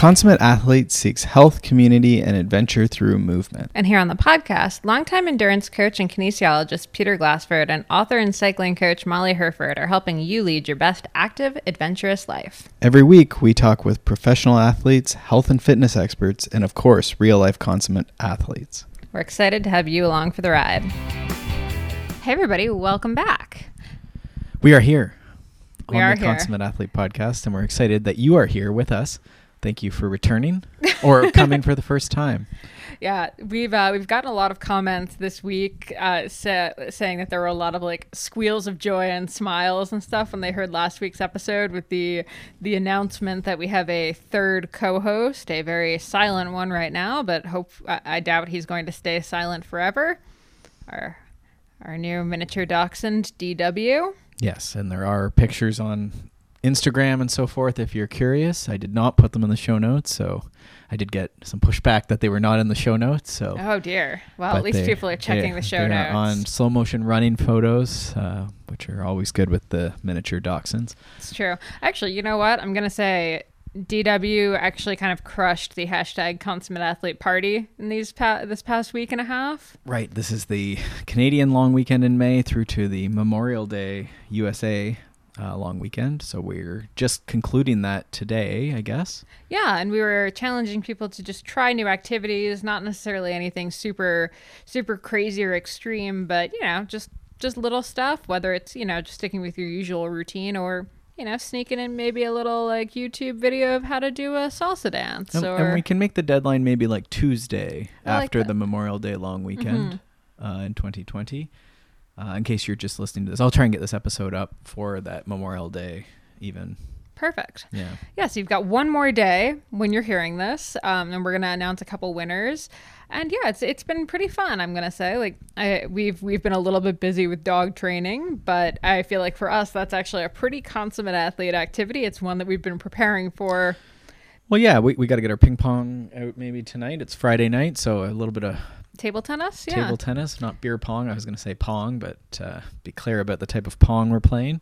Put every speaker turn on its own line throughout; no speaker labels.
consummate athlete seeks health, community, and adventure through movement.
And here on the podcast, longtime endurance coach and kinesiologist Peter Glassford and author and cycling coach Molly Hurford are helping you lead your best active, adventurous life.
Every week, we talk with professional athletes, health and fitness experts, and of course, real life consummate athletes.
We're excited to have you along for the ride. Hey, everybody, welcome back.
We are here
We
on
are
the
here.
Consummate Athlete podcast, and we're excited that you are here with us. Thank you for returning or coming for the first time.
Yeah, we've uh, we've gotten a lot of comments this week uh, sa- saying that there were a lot of like squeals of joy and smiles and stuff when they heard last week's episode with the the announcement that we have a third co-host, a very silent one right now, but hope I, I doubt he's going to stay silent forever. Our our new miniature dachshund DW.
Yes, and there are pictures on Instagram and so forth if you're curious. I did not put them in the show notes, so I did get some pushback that they were not in the show notes. So
Oh dear. Well,
but
at least
they-
people are checking
they-
the show notes.
on slow motion running photos, uh, which are always good with the miniature dachshunds.
It's true. Actually, you know what? I'm gonna say DW actually kind of crushed the hashtag consummate athlete party in these pa- this past week and a half.
Right. This is the Canadian long weekend in May through to the Memorial Day USA uh, long weekend. So we're just concluding that today, I guess.
Yeah, and we were challenging people to just try new activities, not necessarily anything super super crazy or extreme, but you know, just just little stuff, whether it's, you know, just sticking with your usual routine or you know, sneaking in maybe a little like YouTube video of how to do a salsa dance
And,
or
and we can make the deadline maybe like Tuesday
I
after.
Mm-hmm.
the Memorial Day long weekend uh, in 2020. Uh, in case you're just listening to this, I'll try and get this episode up for that Memorial Day even.
perfect.
Yeah.
Yeah, so you've got one more day when you're hearing this, um, and we're gonna announce a couple winners. And yeah, it's it's been pretty fun. I'm gonna say, like, I, we've we've been a little bit busy with dog training, but I feel like for us, that's actually a pretty consummate athlete activity. It's one that we've been preparing for.
Well, yeah, we, we got to get our ping pong out maybe tonight. It's Friday night, so a little bit of
Table tennis, yeah.
table tennis, not beer pong. I was going to say pong, but uh, be clear about the type of pong we're playing.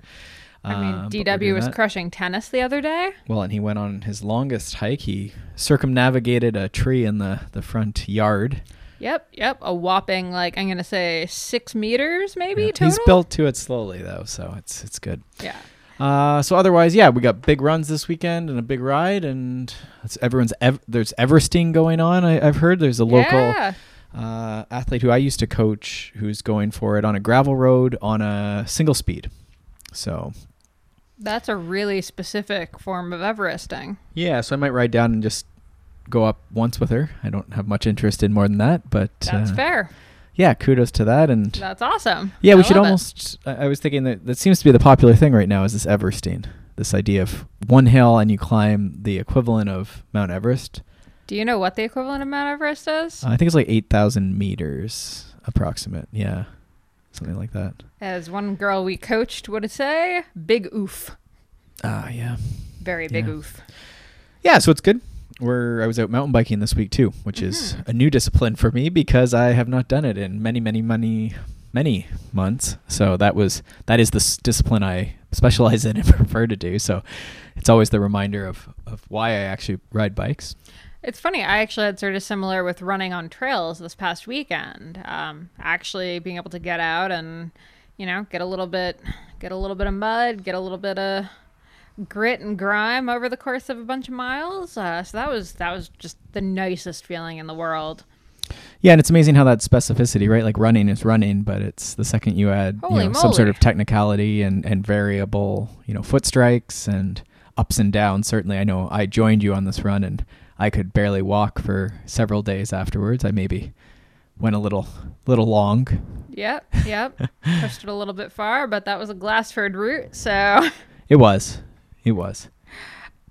I mean,
Uh, we're
DW
doing
was
that.
crushing tennis the other day.
Well, and he went on his longest hike. He circumnavigated a tree in the, the front yard.
Yep, yep, a whopping like I'm gonna say six meters maybe
Yeah.
total.
He's built to it slowly though, so it's it's good.
Yeah.
Uh, so otherwise, yeah, we got big runs this weekend and a big ride, and it's everyone's ev- there's Everesting going on. I, I've heard there's a local
Yeah.
Uh, athlete who I used to coach who's going for it on a gravel road on a single speed. So
That's a really specific form of Everesting.
yeah, so I might ride down and just go up once with her. I don't have much interest in more than that, but
That's
uh,
fair.
yeah, kudos to that. And
That's awesome.
yeah, we
I
should
it.
almost. I I was thinking that that seems to be the popular thing right now is this Everesting. This idea of one hill and you climb the equivalent of Mount Everest.
Do you know what the equivalent amount of Mount Everest is?
Uh, I think it's like eight thousand meters approximate. Yeah, something like that.
As one girl we coached would say, big oof.
Ah, yeah.
Very big
Yeah.
oof.
Yeah, so it's good. We're I was out mountain biking this week too, which is
Mhm.
a new discipline for me because I have not done it in many, many, many, many months. So that was that is the s- discipline I specialize in and prefer to do. So it's always the reminder of of why I actually ride bikes.
It's funny. I actually had sort of similar with running on trails this past weekend. Um, actually being able to get out and, you know, get a little bit, get a little bit of mud, get a little bit of grit and grime over the course of a bunch of miles. Uh, so that was that was just the nicest feeling in the world.
Yeah, and it's amazing how that specificity, right? Like running is running, but it's the second you add you know, some sort of technicality and, and variable, you know, foot strikes and ups and downs. Certainly, I know I joined you on this run and I could barely walk for several days afterwards. I maybe went a little little long.
Yep, yep. Pushed it a little bit far, but that was a Glassford route. So,
It was. It was.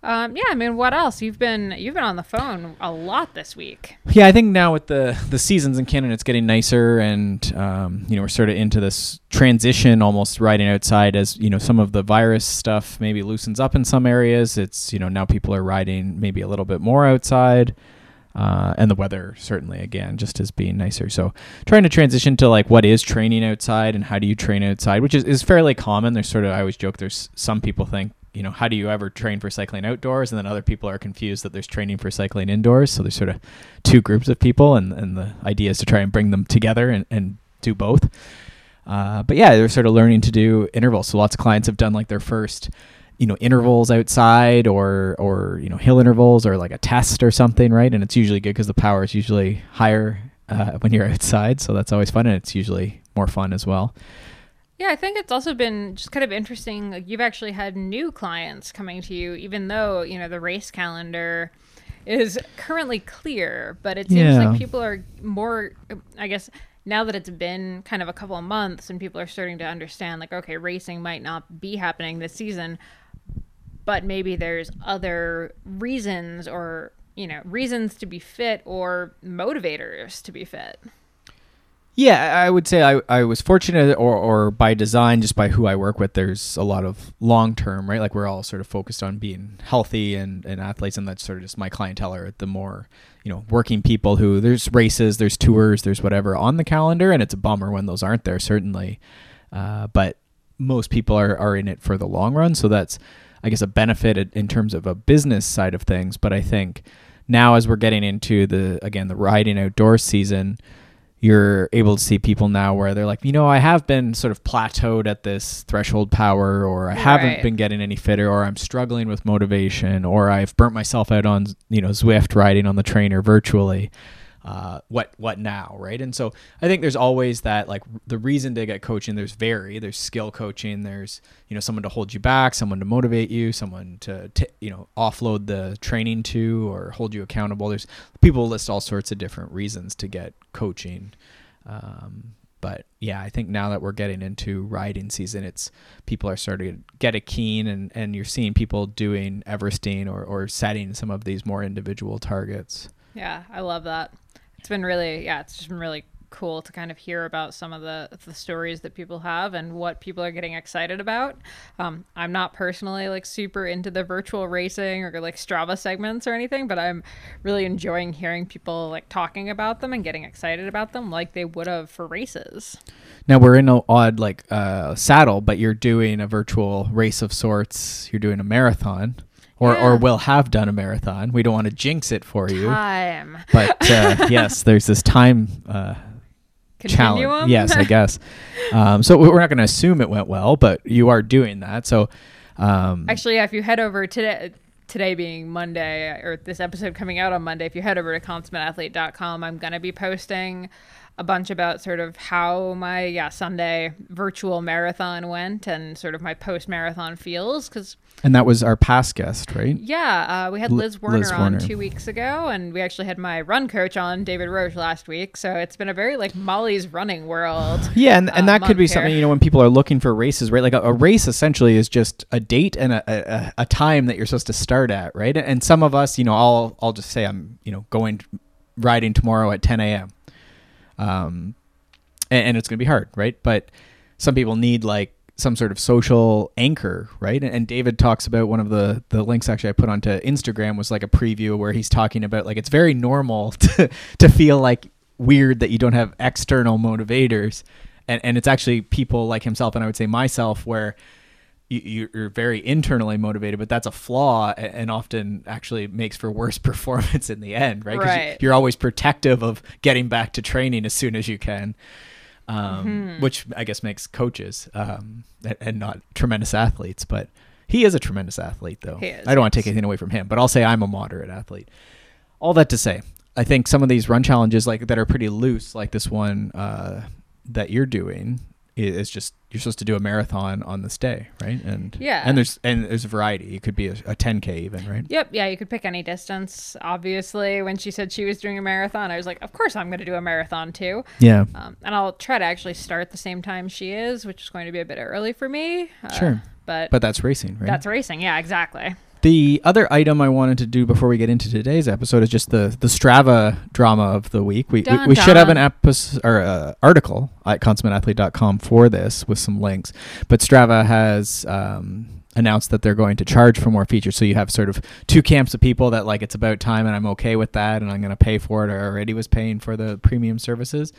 Um, yeah. I mean, what else? You've been you've been on the phone a lot this week.
Yeah, I think now with the the seasons in Canada, it's getting nicer, and um, you know we're sort of into this transition, almost riding outside as you know some of the virus stuff maybe loosens up in some areas. It's you know now people are riding maybe a little bit more outside, uh, and the weather certainly again just as being nicer. So trying to transition to like what is training outside and how do you train outside, which is is fairly common. There's sort of I always joke there's some people think you know, how do you ever train for cycling outdoors? And then other people are confused that there's training for cycling indoors. So there's sort of two groups of people, and, and the idea is to try and bring them together and, and do both. Uh, but yeah, they're sort of learning to do intervals. So lots of clients have done like their first, you know, intervals outside or or you know hill intervals or like a test or something, right? And it's usually good because the power is usually higher uh, when you're outside, so that's always fun, and it's usually more fun as well.
Yeah, I think it's also been just kind of interesting. Like you've actually had new clients coming to you, even though you know the race calendar is currently clear, but it seems
Yeah.
like people are more. I guess now that it's been kind of a couple of months and people are starting to understand, like, okay, racing might not be happening this season, but maybe there's other reasons or you know reasons to be fit or motivators to be fit.
Yeah, I would say I, I was fortunate, or, or by design, just by who I work with, there's a lot of long term, right? Like we're all sort of focused on being healthy and, and athletes, and that's sort of just my clientele are the more, you know, working people who there's races, there's tours, there's whatever on the calendar, and it's a bummer when those aren't there, certainly. Uh, but most people are, are in it for the long run, so that's, I guess, a benefit in- terms of a business side of things. But I think now, as we're getting into the again the riding outdoors season, you're able to see people now where they're like, you know, I have been sort of plateaued at this threshold power, or I haven't been getting any fitter, or I'm struggling with motivation, or I've burnt myself out on, you know, Zwift riding on the trainer virtually. Uh, what what now, right? And so I think there's always that like the reason to get coaching. There's vary. There's skill coaching. There's you know someone to hold you back, someone to motivate you, someone to t- you know offload the training to or hold you accountable. There's people list all sorts of different reasons to get coaching. Um, but yeah, I think now that we're getting into riding season, it's people are starting to get a keen, and, and you're seeing people doing Everesting or, or setting some of these more individual targets.
Yeah, I love that. It's been really, yeah, it's just been really cool to kind of hear about some of the the stories that people have and what people are getting excited about. Um, I'm not personally like super into the virtual racing or like Strava segments or anything, but I'm really enjoying hearing people like talking about them and getting excited about them like they would have for races.
Now we're in an odd like uh, saddle, but you're doing a virtual race of sorts. You're doing a marathon, or
Yeah.
or will have done a marathon. We don't want to jinx it for you,
Time.
but uh, yes, there's this time uh,
Continuum.
challenge. Yes, I guess. Um, so we're not going to assume it went well, but you are doing that. So um,
Actually, yeah, if you head over today, today being Monday, or this episode coming out on Monday, if you head over to consummateathlete.com, I'm going to be posting a bunch about sort of how my yeah Sunday virtual marathon went and sort of my post marathon feels because
and that was our past guest, right?
yeah uh, we had Liz Werner
Liz
on
Werner.
two weeks ago and we actually had my run coach on David Roche last week so it's been a very like Molly's running world
Yeah, and, and
uh,
that could be
month
something you know when people are looking for races, right? Like a, a race essentially is just a date and a, a, a time that you're supposed to start at, right? And some of us, you know, I'll I'll just say I'm you know going riding tomorrow at 10 a.m. Um, and, and it's going to be hard, right? But some people need like some sort of social anchor, right? And, and David talks about one of the the links actually I put onto Instagram was like a preview where he's talking about like it's very normal to to feel like weird that you don't have external motivators, and and it's actually people like himself and I would say myself where. You, you're very internally motivated, but that's a flaw, and often actually makes for worse performance in the end, right?
Right.
you're always protective of getting back to training as soon as you can um,
Mm-hmm.
which I guess makes coaches um, and, and not tremendous athletes. But he is a tremendous athlete, though.
He is,
I don't want to take anything away from him, but I'll say I'm a moderate athlete. All that to say, I think some of these run challenges, like that, are pretty loose, like this one uh, that you're doing. I- Is just you're supposed to do a marathon on this day, right? And
Yeah.
and there's and there's a variety. It could be a, a 10k even, right?
Yep, yeah, you could pick any distance. Obviously, when she said she was doing a marathon, I was like, of course I'm going to do a marathon too.
Yeah,
Um, and I'll try to actually start the same time she is, which is going to be a bit early for me. Uh,
Sure.
But,
but that's racing, right?
that's racing. Yeah, exactly.
The other item I wanted to do before we get into today's episode is just the the Strava drama of the week. We we,
Dun,
we should have an episode or uh, article at consummateathlete.com for this with some links. But Strava has um, announced that they're going to charge for more features. So you have sort of two camps of people that like it's about time and I'm okay with that and I'm going to pay for it. or already was paying for the premium services.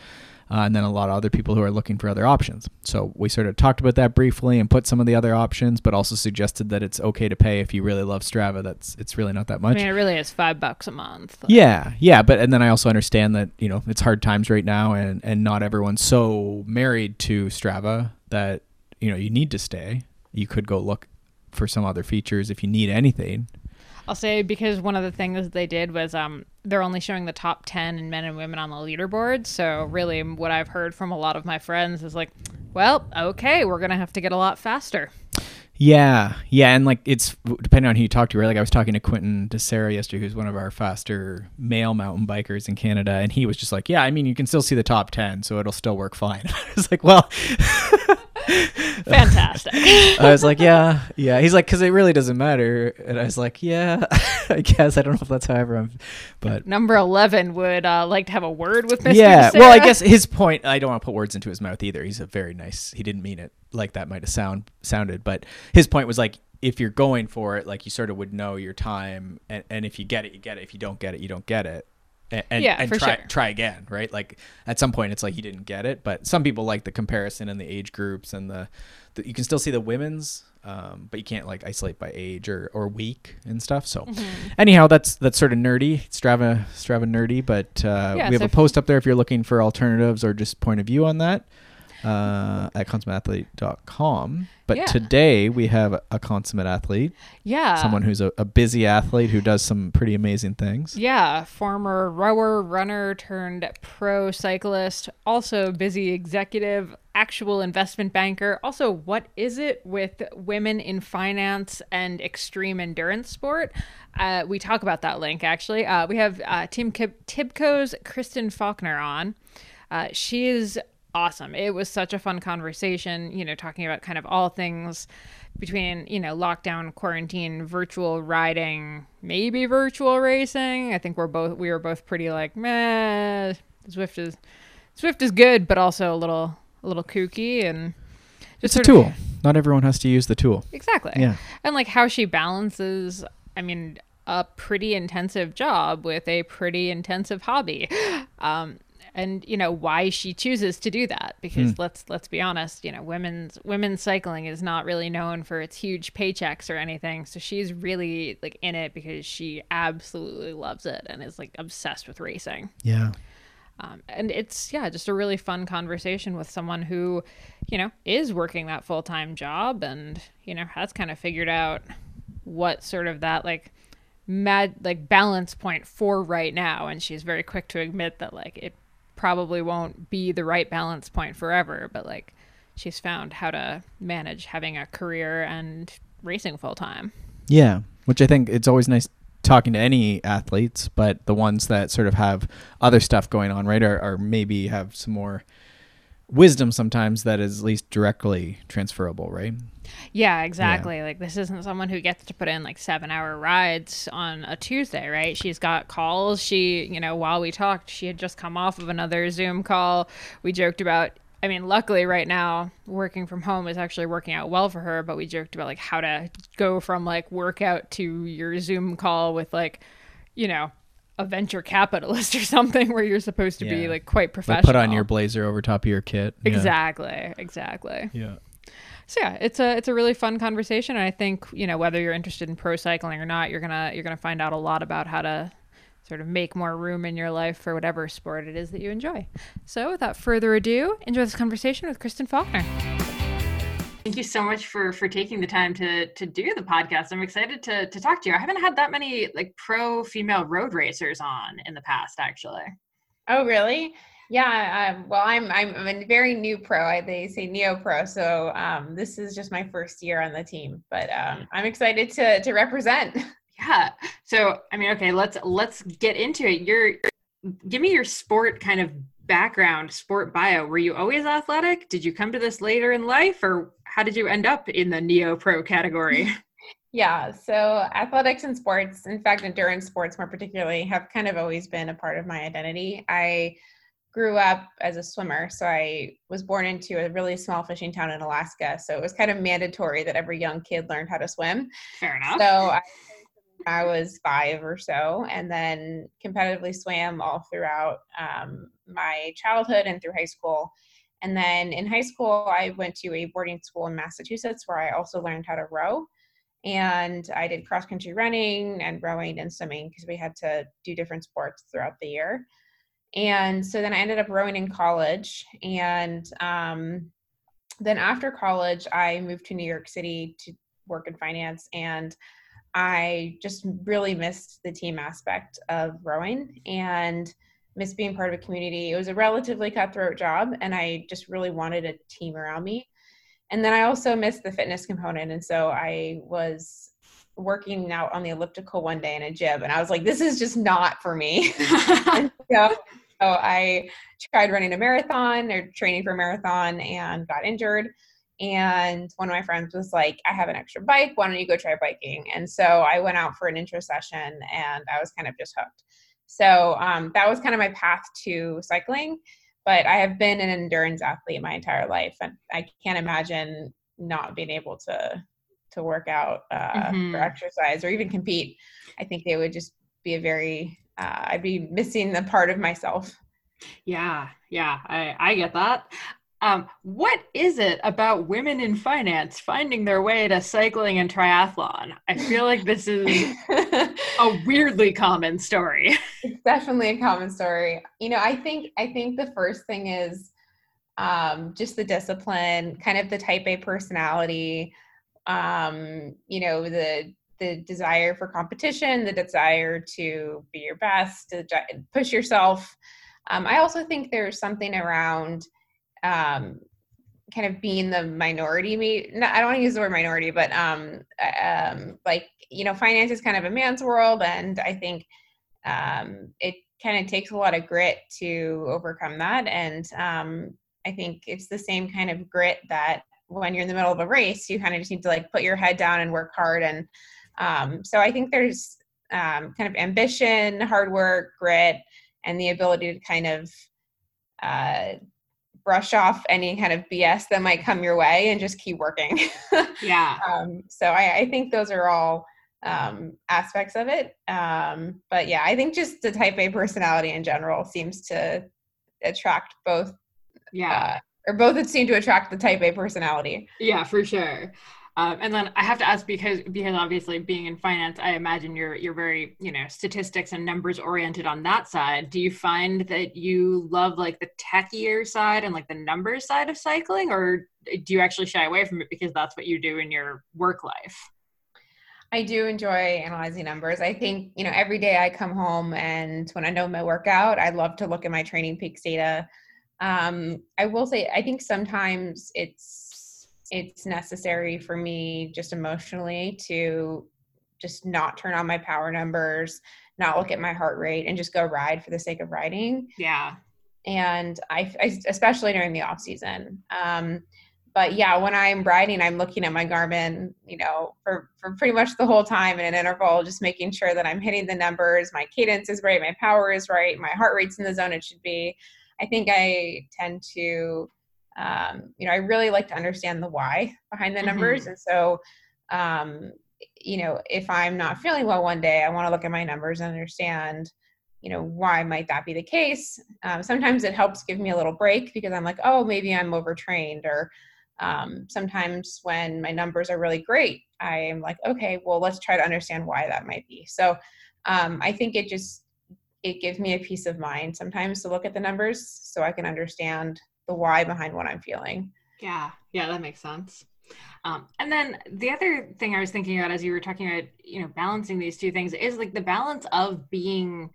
Uh, and then a lot of other people who are looking for other options. So we sort of talked about that briefly and put some of the other options, but also suggested that it's okay to pay if you really love Strava. That's it's really not that
I
much.
mean, it really is five bucks a month.
Yeah, yeah, but and then I also understand that you know it's hard times right now, and and not everyone's so married to Strava that you know you need to stay. You could go look for some other features if you need anything.
I'll say because one of the things they did was um they're only showing the top 10 in men and women on the leaderboard. So really what I've heard from a lot of my friends is like, well, okay, we're going to have to get a lot faster.
Yeah, yeah, and like it's depending on who you talk to. Right, like I was talking to Quinton Disera yesterday, who's one of our faster male mountain bikers in Canada, and he was just like, "Yeah, I mean, you can still see the top ten, so it'll still work fine." I was like, "Well."
Fantastic.
I was like, yeah, yeah. He's like, because it really doesn't matter. And I was like, yeah, I guess. I don't know if that's how everyone, but
Number 11 would uh, like to have a word with Mr.
yeah. Well, I guess his point. I don't want to put words into his mouth either. He's a very nice. He didn't mean it like that. Might have sound sounded, but his point was like, if you're going for it, like you sort of would know your time, and, and if you get it, you get it. If you don't get it, you don't get it. And, and,
Yeah,
and
for
try
sure.
try again, right? Like at some point, it's like he didn't get it, but some people like the comparison and the age groups and the, the you can still see the women's, um, but you can't like isolate by age or, or week and stuff. So
Mm-hmm.
anyhow, that's that's sort of nerdy, Strava Strava nerdy, but uh,
Yeah,
we have
so
a post up there if you're looking for alternatives or just point of view on that uh, at consummateathlete.com. But
Yeah.
today we have a consummate athlete,
yeah.
someone who's a, a busy athlete who does some pretty amazing things.
Yeah, former rower, runner turned pro cyclist, also busy executive, actual investment banker. Also, what is it with women in finance and extreme endurance sport? Uh, we talk about that link actually. Uh, we have uh, Team Kip- Tibco's Kristen Faulkner on. Uh, she is awesome. It was such a fun conversation, you know, talking about kind of all things between, you know, lockdown, quarantine, virtual riding, maybe virtual racing. I think we're both we were both pretty like, meh, Zwift is Zwift is good, but also a little a little kooky and
It's a
sort of-
tool. Not everyone has to use the tool.
Exactly.
Yeah.
And like how she balances, I mean, a pretty intensive job with a pretty intensive hobby. Um, and you know why she chooses to do that because let's let's be honest you know women's women's cycling is not really known for its huge paychecks or anything. So she's really like in it because she absolutely loves it and is like obsessed with racing.
Yeah.
um, and it's yeah just a really fun conversation with someone who you know is working that full-time job and you know has kind of figured out what sort of that like mad like balance point for right now. And she's very quick to admit that like it probably won't be the right balance point forever but like she's found how to manage having a career and racing full time
Yeah, which I think it's always nice talking to any athletes, but the ones that sort of have other stuff going on, right, are, maybe have some more wisdom sometimes that is at least directly transferable, right?
Yeah, exactly. Like this isn't someone who gets to put in like seven hour rides on a Tuesday, right? She's got calls. She, you know, while we talked, she had just come off of another Zoom call. We joked about I mean, luckily right now working from home is actually working out well for her, but we joked about like how to go from like workout to your Zoom call with like, you know, a venture capitalist or something where you're supposed to be like quite
Like
professional.
put on your blazer over top of your kit. Yeah.
Exactly. Exactly.
Yeah.
So yeah, it's a it's a really fun conversation, and I think you know whether you're interested in pro cycling or not, you're gonna you're gonna find out a lot about how to sort of make more room in your life for whatever sport it is that you enjoy. So without further ado, enjoy this conversation with Kristen Faulkner. Thank you so much for for taking the time to to do the podcast. I'm excited to to talk to you. I haven't had that many like pro female road racers on in the past, actually.
Oh, really? Yeah. Um, well, I'm I'm a very new pro. I, they say neo pro, so um, this is just my first year on the team. But um, I'm excited to to represent.
Yeah. So, I mean, okay, let's let's get into it. Your give me your sport kind of background, sport bio. Were you always athletic? Did you come to this later in life or how did you end up in the neo pro category?
Yeah. So athletics and sports, in fact, endurance sports more particularly, have kind of always been a part of my identity. I grew up as a swimmer, so I was born into a really small fishing town in Alaska. So it was kind of mandatory that every young kid learned how to swim.
Fair enough.
So I, I was five or so, and then competitively swam all throughout um, my childhood and through high school. And then in high school, I went to a boarding school in Massachusetts where I also learned how to row. And I did cross country running and rowing and swimming because we had to do different sports throughout the year. And so then I ended up rowing in college. And um, then after college, I moved to New York City to work in finance. And I just really missed the team aspect of rowing and missed being part of a community. It was a relatively cutthroat job, and I just really wanted a team around me. And then I also missed the fitness component. And so I was working out on the elliptical one day in a gym, and I was like, this is just not for me. so, so I tried running a marathon or training for a marathon and got injured and one of my friends was like i have an extra bike why don't you go try biking and so i went out for an intro session and i was kind of just hooked so um, that was kind of my path to cycling but i have been an endurance athlete my entire life and i can't imagine not being able to to work out uh, mm-hmm. or exercise or even compete i think it would just be a very uh, i'd be missing the part of myself
yeah, yeah, I, I get that. Um, what is it about women in finance finding their way to cycling and triathlon? I feel like this is a weirdly common story.
It's definitely a common story. You know, I think I think the first thing is um, just the discipline, kind of the type A personality. Um, you know, the the desire for competition, the desire to be your best, to push yourself. Um, I also think there's something around um, kind of being the minority no, i don't want to use the word minority but um, um like you know finance is kind of a man's world and i think um it kind of takes a lot of grit to overcome that and um i think it's the same kind of grit that when you're in the middle of a race you kind of just need to like put your head down and work hard and um so i think there's um kind of ambition hard work grit and the ability to kind of uh brush off any kind of BS that might come your way and just keep working.
yeah.
Um, so I, I, think those are all um, aspects of it. Um, but yeah, I think just the type A personality in general seems to attract both.
Yeah.
Uh, or both it seem to attract the type A personality.
Yeah, for sure. Um, and then I have to ask because because obviously being in finance, I imagine you're you're very you know statistics and numbers oriented on that side. Do you find that you love like the techier side and like the numbers side of cycling, or do you actually shy away from it because that's what you do in your work life?
I do enjoy analyzing numbers. I think you know every day I come home and when I know my workout, I love to look at my TrainingPeaks data. Um, I will say I think sometimes it's it's necessary for me just emotionally to just not turn on my power numbers, not look at my heart rate, and just go ride for the sake of riding.
Yeah.
And I, I especially during the off season. Um, but yeah, when I'm riding, I'm looking at my Garmin, you know, for, for pretty much the whole time in an interval, just making sure that I'm hitting the numbers, my cadence is right, my power is right, my heart rate's in the zone it should be. I think I tend to um, you know, I really like to understand the why behind the numbers. Mm-hmm. And so, um, you know, if I'm not feeling well one day, I want to look at my numbers and understand, you know, why might that be the case. Um, sometimes it helps give me a little break because I'm like, oh, maybe I'm overtrained. Or um, sometimes when my numbers are really great, I'm like, okay, well, let's try to understand why that might be. So um, I think it just it gives me a peace of mind sometimes to look at the numbers so I can understand the why behind what I'm feeling.
Yeah, yeah, that makes sense. Um, and then the other thing I was thinking about as you were talking about, you know, balancing these two things is like the balance of being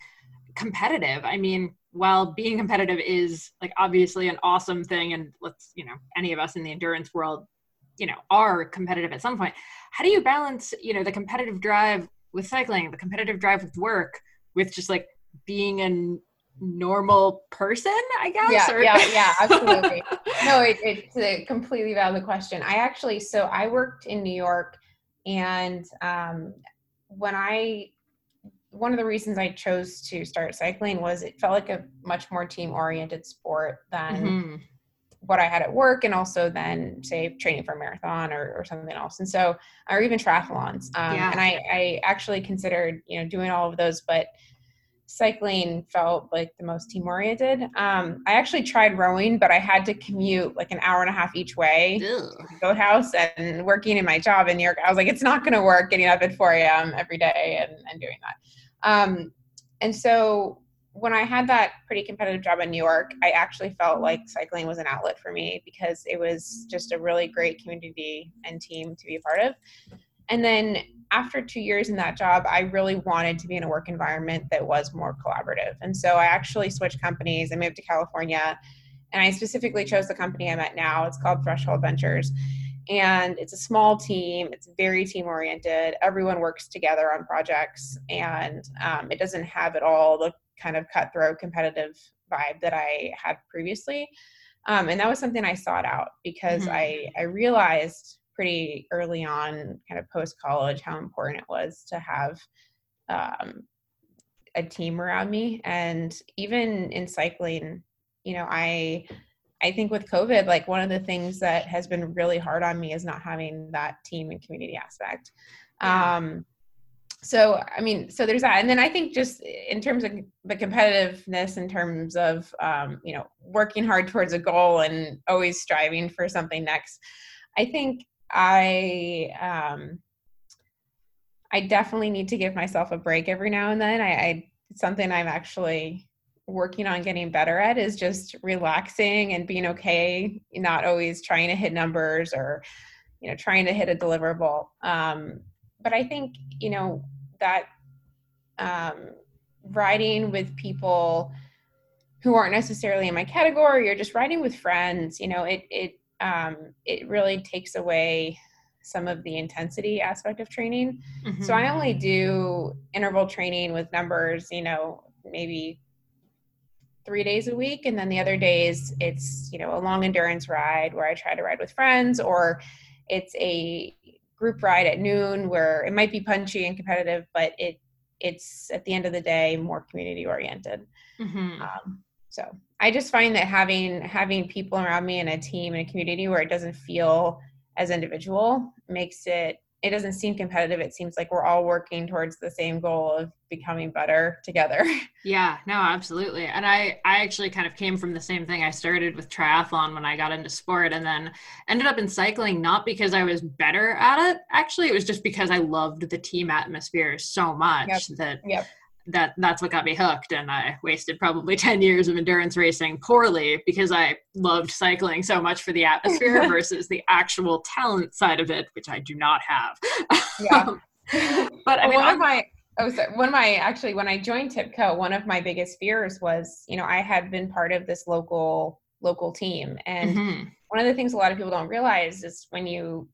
competitive. I mean, while being competitive is like obviously an awesome thing, and let's, you know, any of us in the endurance world, you know, are competitive at some point. How do you balance, you know, the competitive drive with cycling, the competitive drive with work, with just like being an normal person, I guess.
Yeah, or- yeah, yeah, absolutely. no, it, it's a completely valid question. I actually, so I worked in New York, and um, when I, one of the reasons I chose to start cycling was it felt like a much more team oriented sport than. Mm-hmm. what I had at work and also then say training for a marathon or, or something else. And so, or even triathlons. Um, yeah. And I, I actually considered, you know, doing all of those, but cycling felt like the most team oriented. Um, I actually tried rowing, but I had to commute like an hour and a half each way boathouse and working in my job in New York. I was like, it's not going to work getting up at 4 a.m. every day and, and doing that. Um, and so when I had that pretty competitive job in New York, I actually felt like cycling was an outlet for me because it was just a really great community and team to be a part of. And then after two years in that job, I really wanted to be in a work environment that was more collaborative. And so I actually switched companies. I moved to California and I specifically chose the company I'm at now. It's called Threshold Ventures. And it's a small team, it's very team oriented. Everyone works together on projects, and um, it doesn't have at all the kind of cutthroat competitive vibe that I had previously. Um, and that was something I sought out because mm-hmm. I, I realized pretty early on, kind of post college, how important it was to have um, a team around me. And even in cycling, you know, I I think with COVID, like one of the things that has been really hard on me is not having that team and community aspect. Yeah. Um, so i mean so there's that and then i think just in terms of the competitiveness in terms of um, you know working hard towards a goal and always striving for something next i think i um, i definitely need to give myself a break every now and then. I, I something i'm actually working on getting better at is just relaxing and being okay not always trying to hit numbers or you know trying to hit a deliverable. Um, but I think you know that um, riding with people who aren't necessarily in my category or just riding with friends, you know, it it um, it really takes away some of the intensity aspect of training. Mm-hmm. So I only do interval training with numbers, you know, maybe three days a week and then the other days it's you know a long endurance ride where i try to ride with friends or it's a group ride at noon where it might be punchy and competitive, but it it's at the end of the day more community oriented. Mm-hmm. Um, so I just find that having having people around me in a team and a community where it doesn't feel as individual makes it it doesn't seem competitive. It seems like we're all working towards the same goal of becoming better together.
Yeah, no, absolutely. And I I actually kind of came from the same thing. I started with triathlon when I got into sport and then ended up in cycling not because I was better at it. Actually, it was just because I loved the team atmosphere so much yep. that yep that that's what got me hooked and i wasted probably 10 years of endurance racing poorly because i loved cycling so much for the atmosphere versus the actual talent side of it which i do not have yeah.
but I mean, one I'm, of my oh sorry, one of my actually when i joined Tibco one of my biggest fears was you know i had been part of this local local team and mm-hmm. one of the things a lot of people don't realize is when you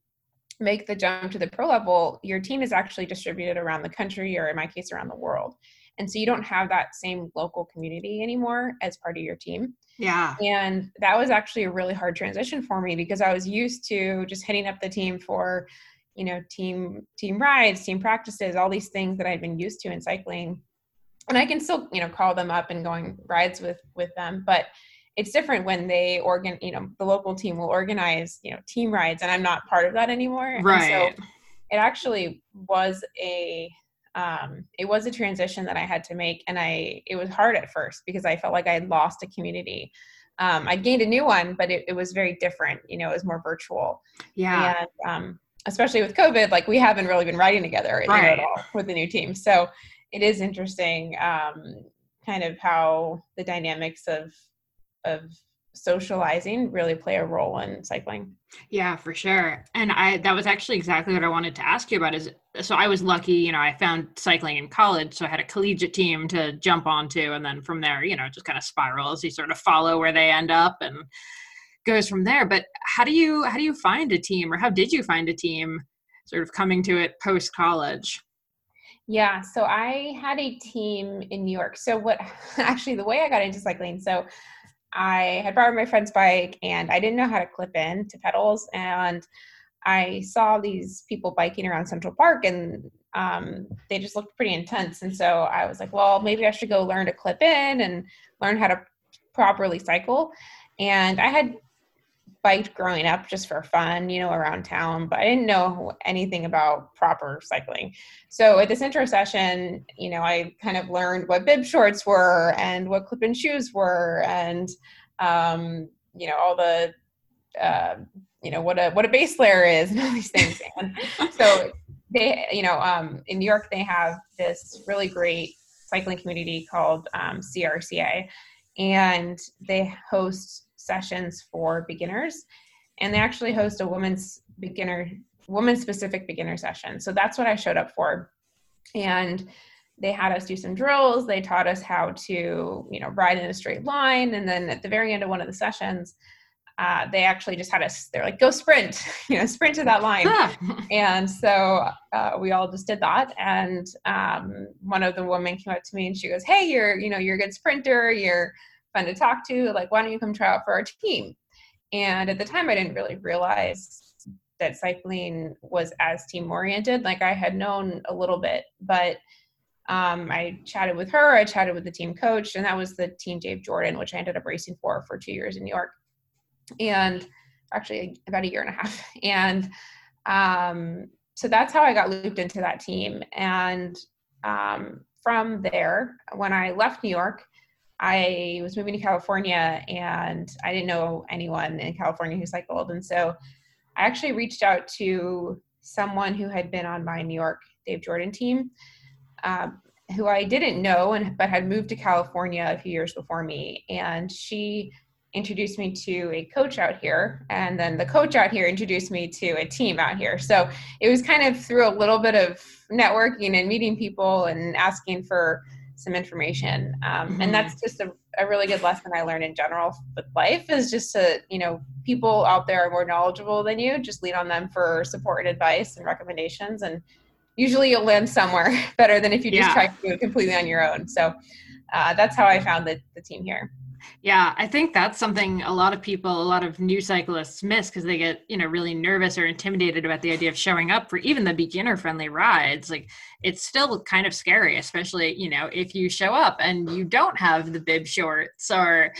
make the jump to the pro level your team is actually distributed around the country or in my case around the world and so you don't have that same local community anymore as part of your team.
Yeah.
And that was actually a really hard transition for me because i was used to just hitting up the team for you know team team rides team practices all these things that i'd been used to in cycling. And i can still you know call them up and going rides with with them but it's different when they organ you know the local team will organize you know team rides and i'm not part of that anymore.
Right
and so it actually was a um, it was a transition that I had to make, and I it was hard at first because I felt like I had lost a community. Um, I gained a new one, but it, it, was very different. You know, it was more virtual.
Yeah.
And um, especially with COVID, like we haven't really been riding together right. at all with the new team. So it is interesting, um, kind of how the dynamics of of socializing really play a role in cycling.
Yeah, for sure. And I that was actually exactly what I wanted to ask you about is so I was lucky, you know, I found cycling in college, so I had a collegiate team to jump onto and then from there, you know, just kind of spirals. You sort of follow where they end up and goes from there. But how do you how do you find a team or how did you find a team sort of coming to it post college?
Yeah, so I had a team in New York. So what actually the way I got into cycling, so I had borrowed my friend's bike and I didn't know how to clip in to pedals. And I saw these people biking around Central Park and um, they just looked pretty intense. And so I was like, well, maybe I should go learn to clip in and learn how to properly cycle. And I had biked growing up just for fun, you know, around town, but I didn't know anything about proper cycling. So at this intro session, you know, I kind of learned what bib shorts were and what clip-in shoes were, and um, you know, all the uh, you know what a what a base layer is and all these things. So they, you know, um, in New York they have this really great cycling community called um, CRCA, and they host sessions for beginners, and they actually host a women's beginner woman specific beginner session. So that's what I showed up for, and they had us do some drills. They taught us how to, you know, ride in a straight line, and then at the very end of one of the sessions uh, they actually just had us they're like go sprint you know sprint to that line. And so uh, we all just did that. And um, one of the women came up to me and she goes hey you're you know you're a good sprinter. You're fun to talk to like why don't you come try out for our team and at the time i didn't really realize that cycling was as team oriented like i had known a little bit but um, i chatted with her i chatted with the team coach and that was the team dave jordan which i ended up racing for for two years in new york and actually about a year and a half. And um, so that's how I got looped into that team. And um, from there, when I left New York, I was moving to California and I didn't know anyone in California who cycled. And so I actually reached out to someone who had been on my New York Dave Jordan team, um, who I didn't know and but had moved to California a few years before me. And she introduced me to a coach out here and then the coach out here introduced me to a team out here so it was kind of through a little bit of networking and meeting people and asking for some information um, mm-hmm. and that's just a, a, really good lesson i learned in general with life is just to you know people out there are more knowledgeable than you just lean on them for support and advice and recommendations and usually you'll land somewhere better than if you just yeah. try to do it completely on your own so uh, that's how i found the, the team here
yeah, I think that's something a lot of people, a lot of new cyclists miss because they get, you know, really nervous or intimidated about the idea of showing up for even the beginner friendly rides. Like it's still kind of scary, especially, you know, if you show up and you don't have the bib shorts or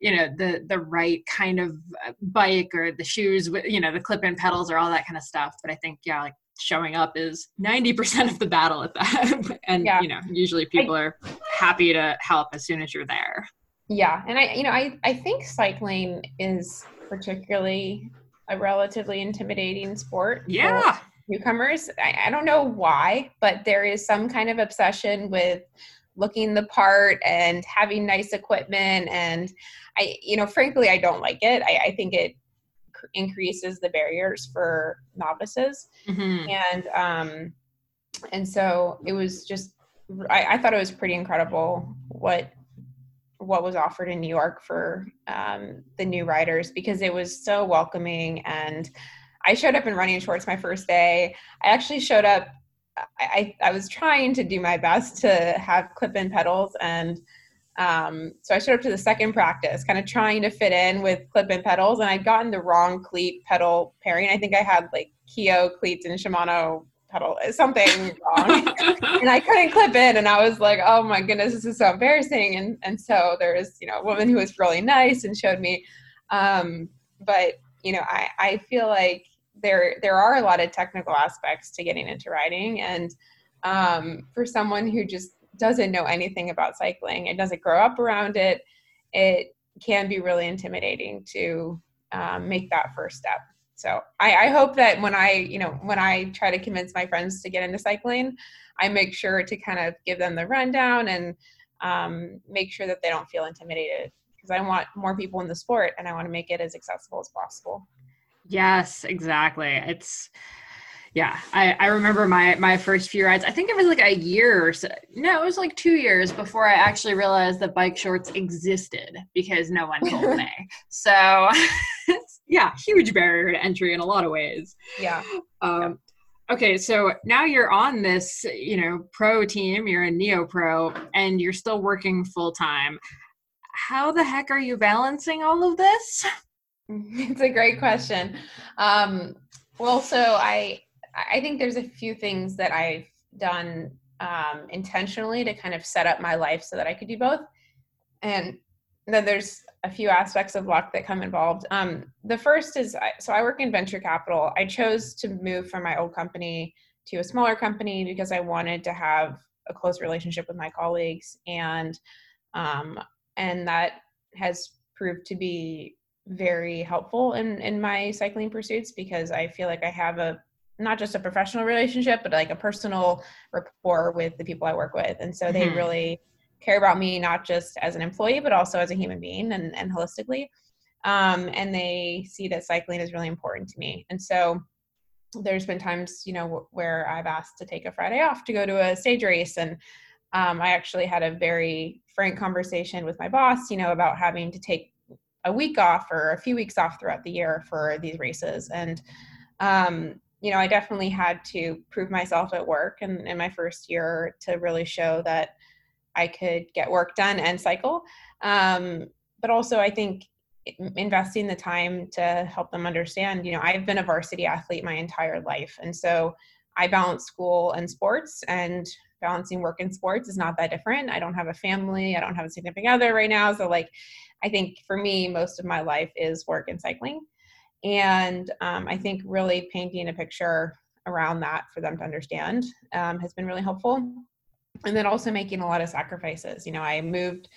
you know the the right kind of uh, bike or the shoes with you know the clip in pedals or all that kind of stuff but i think yeah like showing up is 90% of the battle at that and yeah. you know usually people are happy to help as soon as you're there
yeah and i you know i i think cycling is particularly a relatively intimidating sport
yeah.
newcomers. I, I don't know why but there is some kind of obsession with looking the part and having nice equipment and i you know frankly i don't like it. I, I think it increases the barriers for novices. Mm-hmm. and um and so it was just I, I thought it was pretty incredible what what was offered in New York for um, the new riders because it was so welcoming. And I showed up in running shorts my first day. I actually showed up. I, I was trying to do my best to have clip-in pedals, and um, so I showed up to the second practice, kind of trying to fit in with clip-in pedals, and I'd gotten the wrong cleat pedal pairing. I think I had like Keo cleats and Shimano pedal something wrong. And i couldn't clip in and i was like oh my goodness this is so embarrassing. And and so there was you know a woman who was really nice and showed me um, but you know i i feel like there there are a lot of technical aspects to getting into riding. And um, for someone who just doesn't know anything about cycling and doesn't grow up around it it can be really intimidating to um, make that first step so I, I hope that when I, you know, when I try to convince my friends to get into cycling, I make sure to kind of give them the rundown and um, make sure that they don't feel intimidated because I want more people in the sport and I want to make it as accessible as possible.
Yes, exactly. It's yeah, I, I remember my my first few rides. I think it was like a year or so. No, it was like two years before I actually realized that bike shorts existed because no one told me. So yeah, huge barrier to entry in a lot of ways.
Yeah.
Um, okay, so now you're on this, you know, pro team. You're a neo pro, and you're still working full time. How the heck are you balancing all of this?
It's a great question. Um, well, so I I think there's a few things that I've done um, intentionally to kind of set up my life so that I could do both. And then there's a few aspects of luck that come involved. Um, the first is so I work in venture capital. I chose to move from my old company to a smaller company because I wanted to have a close relationship with my colleagues, and um, and that has proved to be very helpful in in my cycling pursuits because I feel like I have a not just a professional relationship but like a personal rapport with the people I work with, and so mm-hmm. they really care about me not just as an employee but also as a human being and, and holistically. Um, and they see that cycling is really important to me. And so there's been times you know where i've asked to take a friday off to go to a stage race. And um, i actually had a very frank conversation with my boss you know about having to take a week off or a few weeks off throughout the year for these races. And um, you know i definitely had to prove myself at work and in my first year to really show that I could get work done and cycle. Um, but also, I think investing the time to help them understand, you know, I've been a varsity athlete my entire life. And so I balance school and sports, and balancing work and sports is not that different. I don't have a family, I don't have a significant other right now. So, like, I think for me, most of my life is work and cycling. And um, I think really painting a picture around that for them to understand um, has been really helpful and then also making a lot of sacrifices. You know, I moved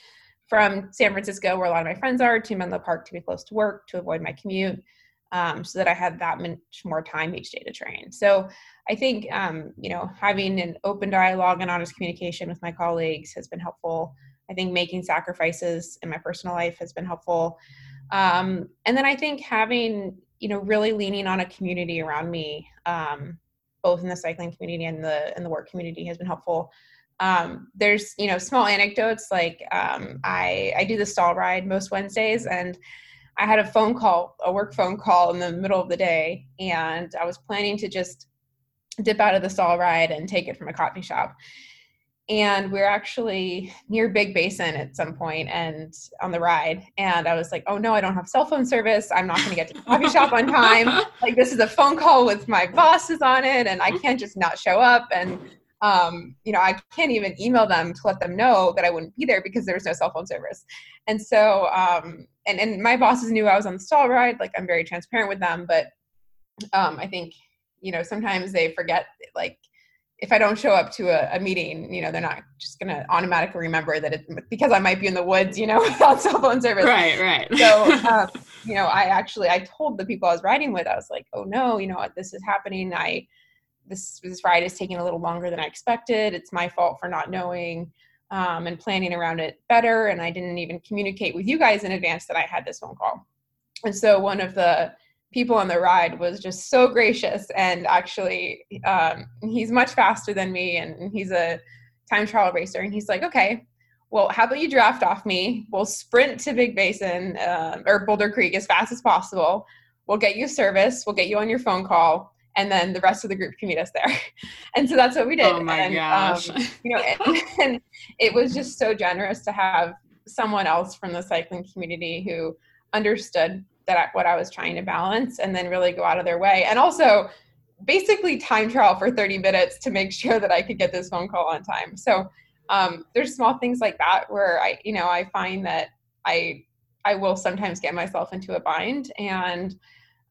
from San Francisco, where a lot of my friends are, to Menlo Park to be close to work to avoid my commute, um, so that I had that much more time each day to train. So I think um, you know having an open dialogue and honest communication with my colleagues has been helpful. I think making sacrifices in my personal life has been helpful, um, and then I think having you know really leaning on a community around me, um, both in the cycling community and the and the work community has been helpful um, there's you know small anecdotes like um, I I do the stall ride most Wednesdays and I had a phone call a work phone call in the middle of the day and I was planning to just dip out of the stall ride and take it from a coffee shop and we are actually near Big Basin at some point and on the ride. And I was like, oh no, I don't have cell phone service. I'm not going to get to the coffee shop on time. Like this is a phone call with my bosses on it, and I can't just not show up. And um, you know, I can't even email them to let them know that I wouldn't be there because there's no cell phone service. And so, um, and, and my bosses knew I was on the stall ride. Like I'm very transparent with them, but um, I think, you know, sometimes they forget like, if I don't show up to a, a meeting, you know, they're not just going to automatically remember that it's because I might be in the woods, you know, without cell phone service.
Right, right.
so, um, you know, I actually, I told the people I was riding with, I was like, oh no, you know, what, this is happening. I, this this ride is taking a little longer than I expected. It's my fault for not knowing um, and planning around it better. And I didn't even communicate with you guys in advance that I had this phone call. And so one of the people on the ride was just so gracious and actually um, he's much faster than me and he's a time trial racer and he's like okay well how about you draft off me we'll sprint to big basin uh, or boulder creek as fast as possible we'll get you service we'll get you on your phone call and then the rest of the group can meet us there. And so that's what we did.
Oh my
and,
gosh.
Um, you know, and, and, it was just so generous to have someone else from the cycling community who understood that I, what I was trying to balance and then really go out of their way. And also basically time trial for 30 minutes to make sure that I could get this phone call on time. So um, there's small things like that where I, you know, I find that I, I will sometimes get myself into a bind and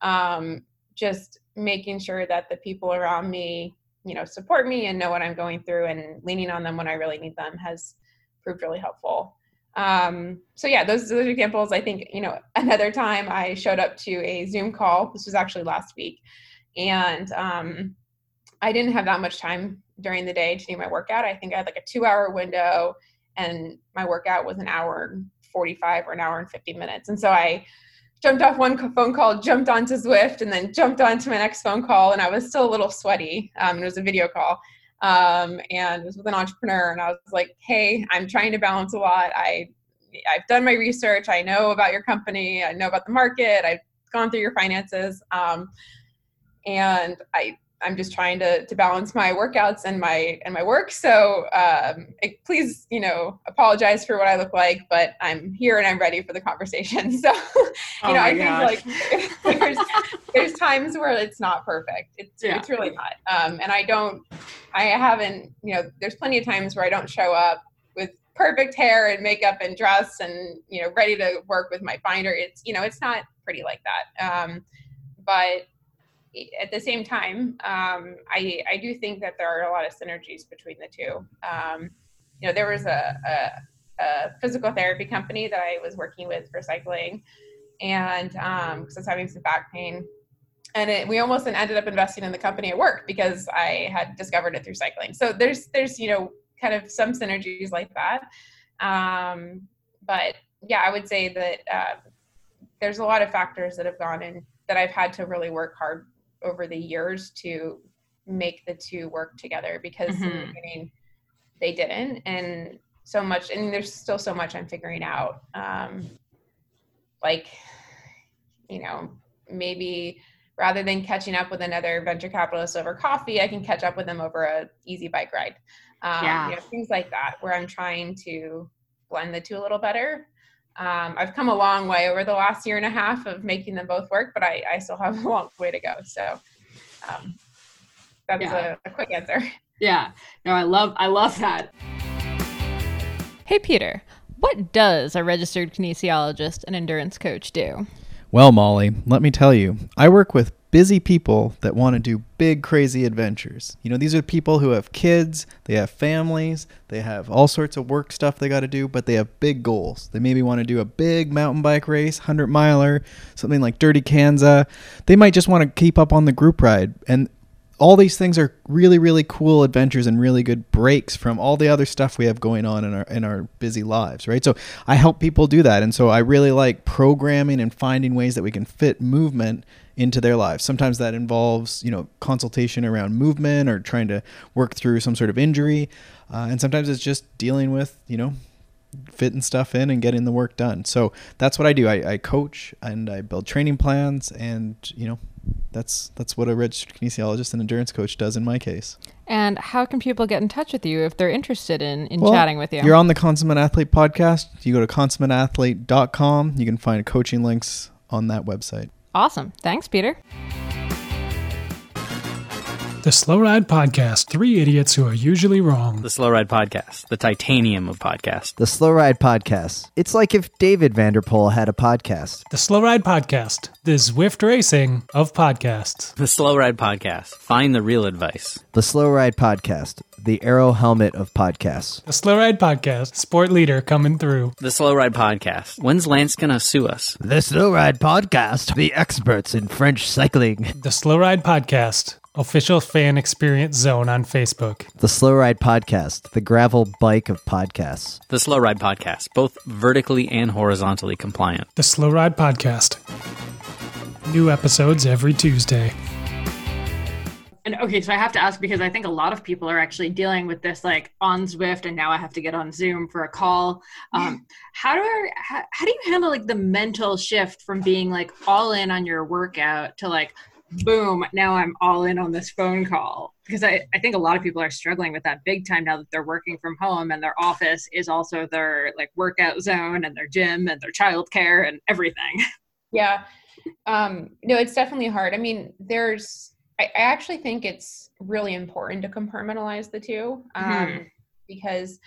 um, just making sure that the people around me you know support me and know what i'm going through and leaning on them when i really need them has proved really helpful. Um, so yeah those, those examples i think you know another time i showed up to a zoom call this was actually last week and um, i didn't have that much time during the day to do my workout. I think i had like a two hour window and my workout was an hour 45 or an hour and 50 minutes. And so i jumped off one phone call, jumped onto Zwift, and then jumped onto my next phone call. And I was still a little sweaty. Um, it was a video call, um, and it was with an entrepreneur. And I was like, "Hey, I'm trying to balance a lot. I, I've done my research. I know about your company. I know about the market. I've gone through your finances, um, and I I'm just trying to to balance my workouts and my and my work. So um, it, please, you know, apologize for what I look like, but I'm here and I'm ready for the conversation. So you
oh
know, I
gosh.
think like there's there's times where it's not perfect. It's yeah. it's really not. Um, and I don't, I haven't, you know, there's plenty of times where I don't show up with perfect hair and makeup and dress and you know ready to work with my binder it's you know it's not pretty like that um, but at the same time um, I, I do think that there are a lot of synergies between the two. Um, you know there was a, a, a, physical therapy company that i was working with for cycling and because um, i was having some back pain. And it, we almost ended up investing in the company at work because i had discovered it through cycling. So there's there's you know kind of some synergies like that. Um, but yeah, I would say that uh, there's a lot of factors that have gone in that I've had to really work hard over the years to make the two work together because mm-hmm. in the beginning they didn't and so much and there's still so much i'm figuring out um like you know maybe rather than catching up with another venture capitalist over coffee i can catch up with them over a easy bike ride um, yeah. you know, things like that, where I'm trying to blend the two a little better. Um, I've come a long way over the last year and a half of making them both work, but I, I still have a long way to go. So um, that's yeah. a, a quick answer.
Yeah. No, I love I love that.
Hey Peter, what does a registered kinesiologist and endurance coach do?
Well, Molly, let me tell you, I work with busy people that want to do big, crazy adventures. You know, these are people who have kids, they have families, they have all sorts of work stuff they got to do, but they have big goals. They maybe want to do a big mountain bike race, 100 miler, something like Dirty Kanza. They might just want to keep up on the group ride. And all these things are really really cool adventures and really good breaks from all the other stuff we have going on in our in our busy lives right so i help people do that and so i really like programming and finding ways that we can fit movement into their lives sometimes that involves you know consultation around movement or trying to work through some sort of injury uh, and sometimes it's just dealing with you know fitting stuff in and getting the work done so that's what i do I, I coach and i build training plans and you know that's that's what a registered kinesiologist and endurance coach does in my case.
And how can people get in touch with you if they're interested in, in well, chatting with you?
You're on the Consummate Athlete podcast. You go to consummateathlete.com. You can find coaching links on that website.
Awesome. Thanks, Peter.
The Slow Ride Podcast. Three idiots who are usually wrong.
The Slow Ride Podcast. The titanium of podcasts.
The Slow Ride Podcast. It's like if David Vanderpool had a podcast.
The Slow Ride Podcast. The Zwift racing of podcasts.
The Slow Ride Podcast. Find the real advice.
The Slow Ride Podcast. The Aero Helmet of podcasts.
The Slow Ride Podcast. Sport leader coming through.
The Slow Ride Podcast. When's Lance gonna sue us?
The Slow Ride Podcast. The experts in French cycling.
The Slow Ride Podcast official fan experience zone on Facebook.
The Slow Ride Podcast, the gravel bike of podcasts.
The Slow Ride Podcast, both vertically and horizontally compliant.
The Slow Ride Podcast. New episodes every Tuesday.
And okay, so I have to ask because I think a lot of people are actually dealing with this like on Zwift, and now I have to get on Zoom for a call. Um, how do I, how, how do you handle like the mental shift from being like all in on your workout to like boom, now I'm all in on this phone call. Because I, I think a lot of people are struggling with that big time now that they're working from home and their office is also their like workout zone and their gym and their childcare and everything.
Yeah. Um, no, it's definitely hard. I mean, there's, I, I actually think it's really important to compartmentalize the two um, mm-hmm. because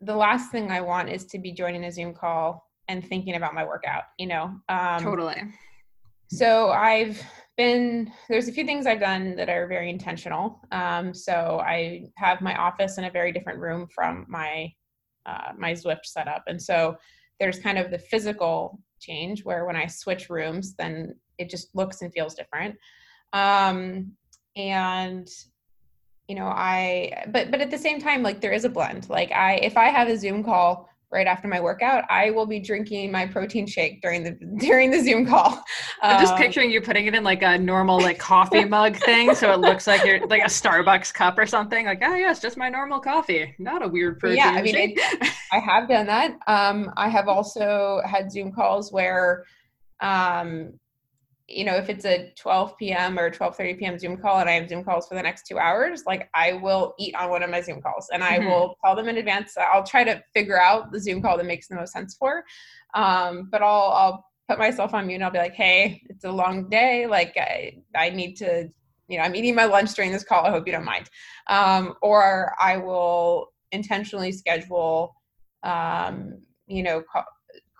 the last thing I want is to be joining a Zoom call and thinking about my workout, you know?
Um, totally.
So I've been there's a few things I've done that are very intentional. Um, so I have my office in a very different room from my uh, my Zwift setup, and so there's kind of the physical change where when I switch rooms, then it just looks and feels different. Um, and you know, I but but at the same time, like there is a blend. Like I if I have a Zoom call right after my workout, I will be drinking my protein shake during the during the Zoom call.
I'm just um, picturing you putting it in like a normal like coffee mug thing, so it looks like you're like a Starbucks cup or something. Like, oh yes, just my normal coffee, not a weird protein. Yeah, I mean, it,
I have done that. Um, I have also had Zoom calls where um, you know, if it's a 12 p.m. or 12:30 p.m. Zoom call and I have Zoom calls for the next two hours, like I will eat on one of my Zoom calls and I mm-hmm. will tell them in advance. I'll try to figure out the Zoom call that makes the most sense for. Um, but I'll I'll put myself on mute and I'll be like, hey, it's a long day. Like I I need to, you know, I'm eating my lunch during this call. I hope you don't mind. Um, or I will intentionally schedule um, you know, ca-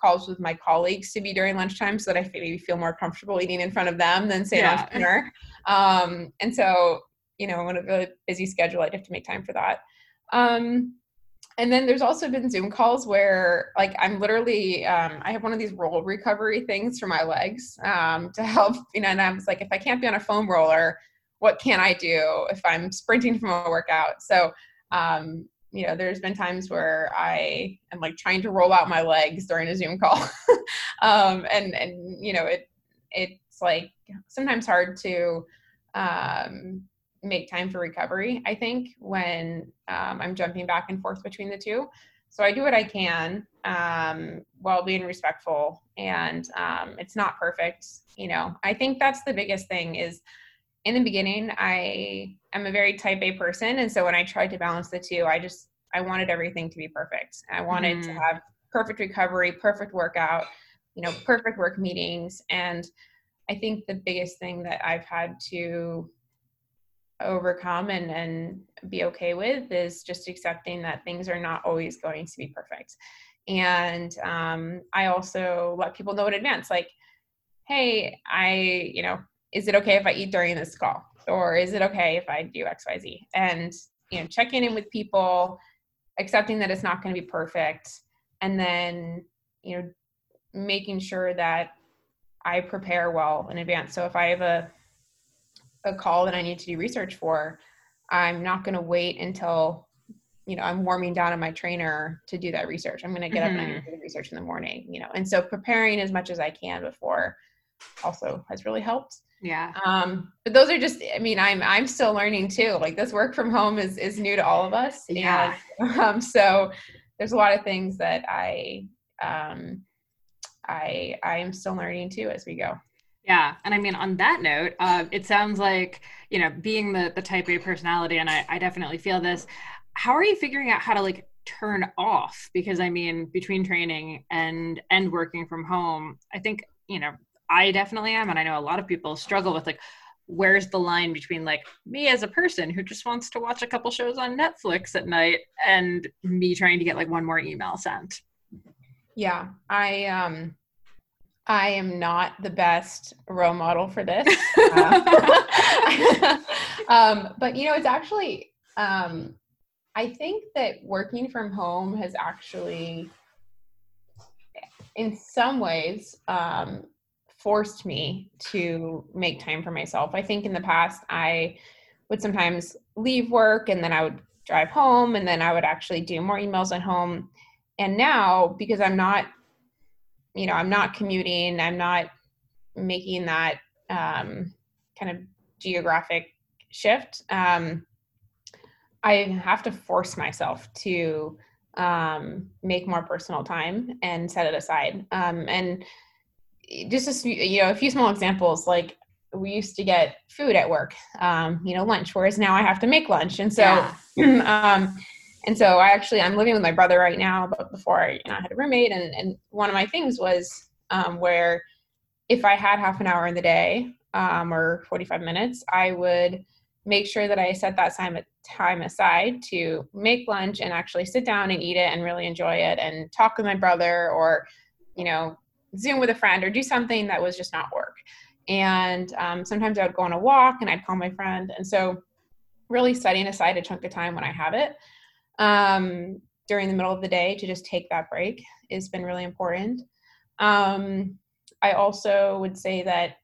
calls with my colleagues to be during lunchtime so that I maybe feel more comfortable eating in front of them than say
Yeah.
an entrepreneur. Um, and so, you know, on a really busy schedule, I'd have to make time for that. Um, and then there's also been Zoom calls where, like, I'm literally, um, I have one of these roll recovery things for my legs um, to help, you know, and I was like, if I can't be on a foam roller, what can I do if I'm sprinting from a workout? So, um, you know, there's been times where I am like trying to roll out my legs during a Zoom call, um, and and you know, it it's like sometimes hard to um, make time for recovery. I think when um, I'm jumping back and forth between the two, so I do what I can um, while being respectful, and um, it's not perfect. You know, I think that's the biggest thing is in the beginning i am a very type a person and so when i tried to balance the two i just i wanted everything to be perfect i wanted to
Mhm.
have perfect recovery perfect workout you know perfect work meetings and i think the biggest thing that i've had to overcome and and be okay with is just accepting that things are not always going to be perfect and um, i also let people know in advance like hey i you know is it okay if I eat during this call? Or is it okay if I do XYZ? And you know, checking in with people, accepting that it's not going to be perfect, and then you know, making sure that I prepare well in advance. So if I have a a call that I need to do research for, I'm not going to wait until you know I'm warming down on my trainer to do that research. I'm going to get up and I'm to mm-hmm. do the research in the morning. You know, and so preparing as much as I can before also has really helped
Yeah.
um but those are just i mean i'm i'm still learning too like this work from home is is new to all of us
Yeah.
and um so there's a lot of things that i um i i am still learning too as we go
Yeah, and I mean, on that note, uh, it sounds like you know, being the the type A personality, and I, I definitely feel this. How are you figuring out how to like turn off? Because I mean, between training and and working from home, I think you know, I definitely am, and I know a lot of people struggle with like, where's the line between like me as a person who just wants to watch a couple shows on Netflix at night and me trying to get like one more email sent.
yeah i um i am not the best role model for this Uh, um, but you know it's actually um, i think that working from home has actually in some ways um, forced me to make time for myself. I think in the past i would sometimes leave work and then i would drive home and then i would actually do more emails at home. And now because i'm not you know i'm not commuting i'm not making that um, kind of geographic shift um, i have to force myself to um, make more personal time and set it aside. Um, and just a, few- you know a few small examples like we used to get food at work um, you know lunch whereas now i have to make lunch and so
Yeah.
um, and so I actually I'm living with my brother right now, but before I, you know, I had a roommate, and and one of my things was um, where if I had half an hour in the day um, or 45 minutes, I would make sure that I set that time time aside to make lunch and actually sit down and eat it and really enjoy it and talk with my brother or you know Zoom with a friend or do something that was just not work. And um, sometimes I would go on a walk and I'd call my friend, and so really setting aside a chunk of time when I have it um, during the middle of the day to just take that break has been really important. Um, I also would say that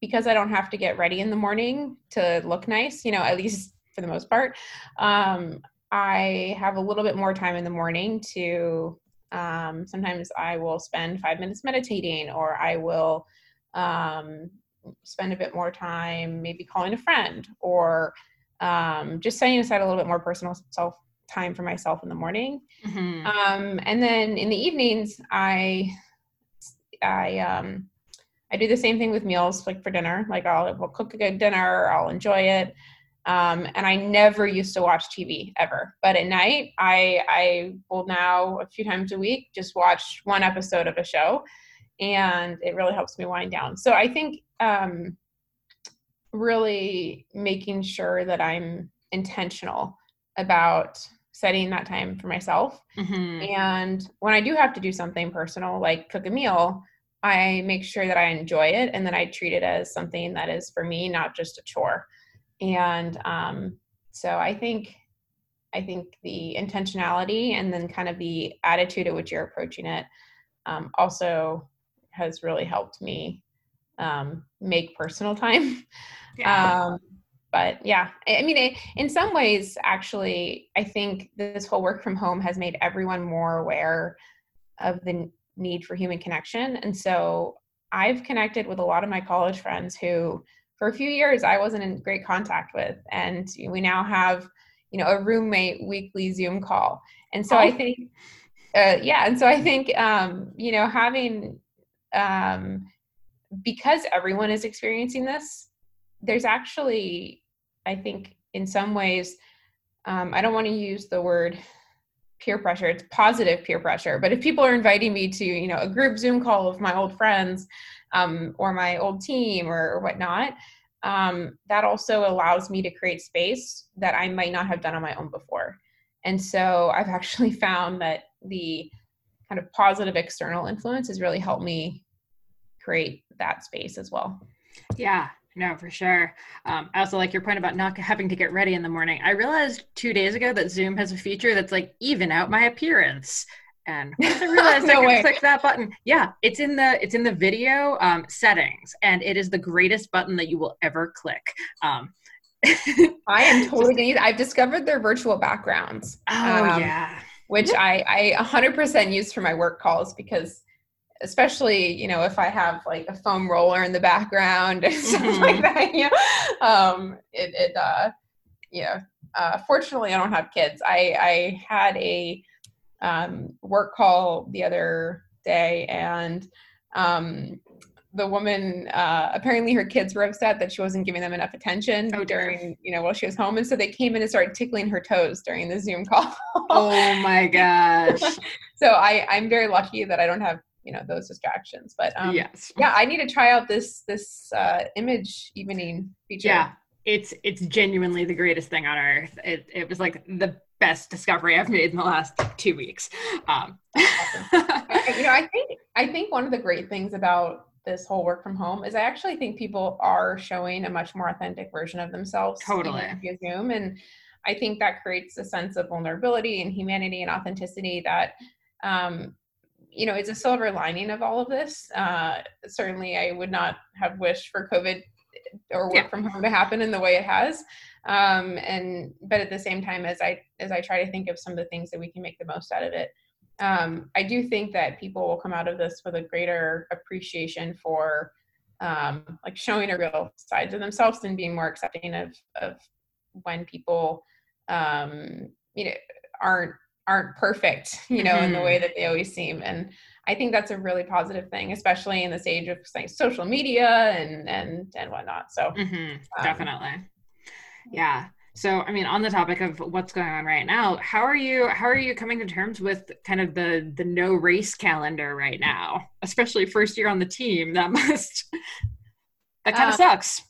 because I don't have to get ready in the morning to look nice, you know, at least for the most part, um, I have a little bit more time in the morning to. Um, sometimes I will spend five minutes meditating, or I will um, spend a bit more time maybe calling a friend, or um, just setting aside a little bit more personal self time for myself in the morning.
Mhm.
Um, and then in the evenings, I I um, I do the same thing with meals, like for dinner. Like I'll, will cook a good dinner, I'll enjoy it. Um, and I never used to watch TV ever, but at night I I will now a few times a week just watch one episode of a show, and it really helps me wind down. So I think um, really making sure that I'm intentional about setting that time for myself.
Mhm.
And when I do have to do something personal, like cook a meal, I make sure that I enjoy it and that I treat it as something that is for me, not just a chore. And um, so I think I think the intentionality and then kind of the attitude at which you're approaching it um, also has really helped me um, make personal time.
Yeah.
Um, but yeah, I mean, in some ways, actually, I think this whole work from home has made everyone more aware of the need for human connection. And so I've connected with a lot of my college friends who, for a few years, I wasn't in great contact with. And we now have, you know, a roommate weekly Zoom call. And so I
Oh.
think, uh, yeah. And so I think, um, you know, having, um, because everyone is experiencing this, there's actually, I think, in some ways, um, I don't want to use the word peer pressure. It's positive peer pressure. But if people are inviting me to, you know, a group Zoom call of my old friends um, or my old team or, whatnot, um, that also allows me to create space that I might not have done on my own before. And so I've actually found that the kind of positive external influence has really helped me create that space as well.
Yeah, no, for sure. Um, I also like your point about not having to get ready in the morning. I realized two days ago that Zoom has a feature that's like even out my appearance. And once I realized I
No
could
way.
click that button, yeah, it's in the it's in the video um, settings, and it is the greatest button that you will ever click. Um,
I am totally gonna use I've discovered their virtual backgrounds.
oh
um,
yeah,
which I, I 100% use for my work calls because especially you know if i have like a foam roller in the background and stuff
Mhm.
like that you know, um it, it uh yeah uh fortunately i don't have kids. I i had a um work call the other day and um the woman uh apparently her kids were upset that she wasn't giving them enough attention
Oh,
during you know while she was home and so they came in and started tickling her toes during the zoom call.
Oh my gosh,
so I, I'm very lucky that I don't have you know those distractions. But um,
yes,
yeah, I need to try out this this uh, image evening feature.
yeah. It's it's genuinely the greatest thing on earth. It it was like the best discovery I've made in the last two weeks. Um,
I- you know, I think I think one of the great things about this whole work from home is I actually think people are showing a much more authentic version of themselves
Totally.
via Zoom, and I think that creates a sense of vulnerability and humanity and authenticity that. Um, you know, it's a silver lining of all of this. Uh, certainly, I would not have wished for COVID or work
Yeah.
from home to happen in the way it has. Um, and but at the same time, as I as I try to think of some of the things that we can make the most out of it, um, I do think that people will come out of this with a greater appreciation for um, like showing a real side to themselves and being more accepting of of when people um, you know aren't aren't perfect you know in the way that they always seem and i think that's a really positive thing especially in this age of like, social media and and and whatnot so
Mhm,
Um,
definitely. Yeah. So, I mean, on the topic of what's going on right now, how are you? How are you coming to terms with kind of the the no race calendar right now, especially first year on the team? That must that kind of
Um,
sucks.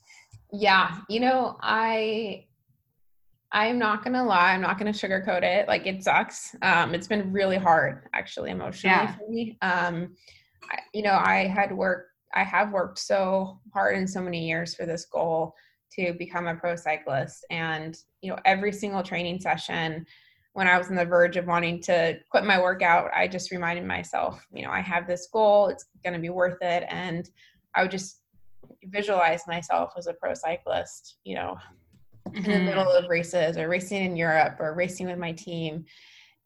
Yeah, you know, I I'm not gonna lie, I'm not gonna sugarcoat it. Like it sucks. Um, it's been really hard actually emotionally
Yeah.
for me. Um, I, you know, I had worked, I have worked so hard in so many years for this goal to become a pro cyclist, and you know, every single training session. When I was on the verge of wanting to quit my workout, I just reminded myself, you know, I have this goal, it's going to be worth it. And I would just visualize myself as a pro cyclist, you know, in the middle of races or racing in Europe or racing with my team.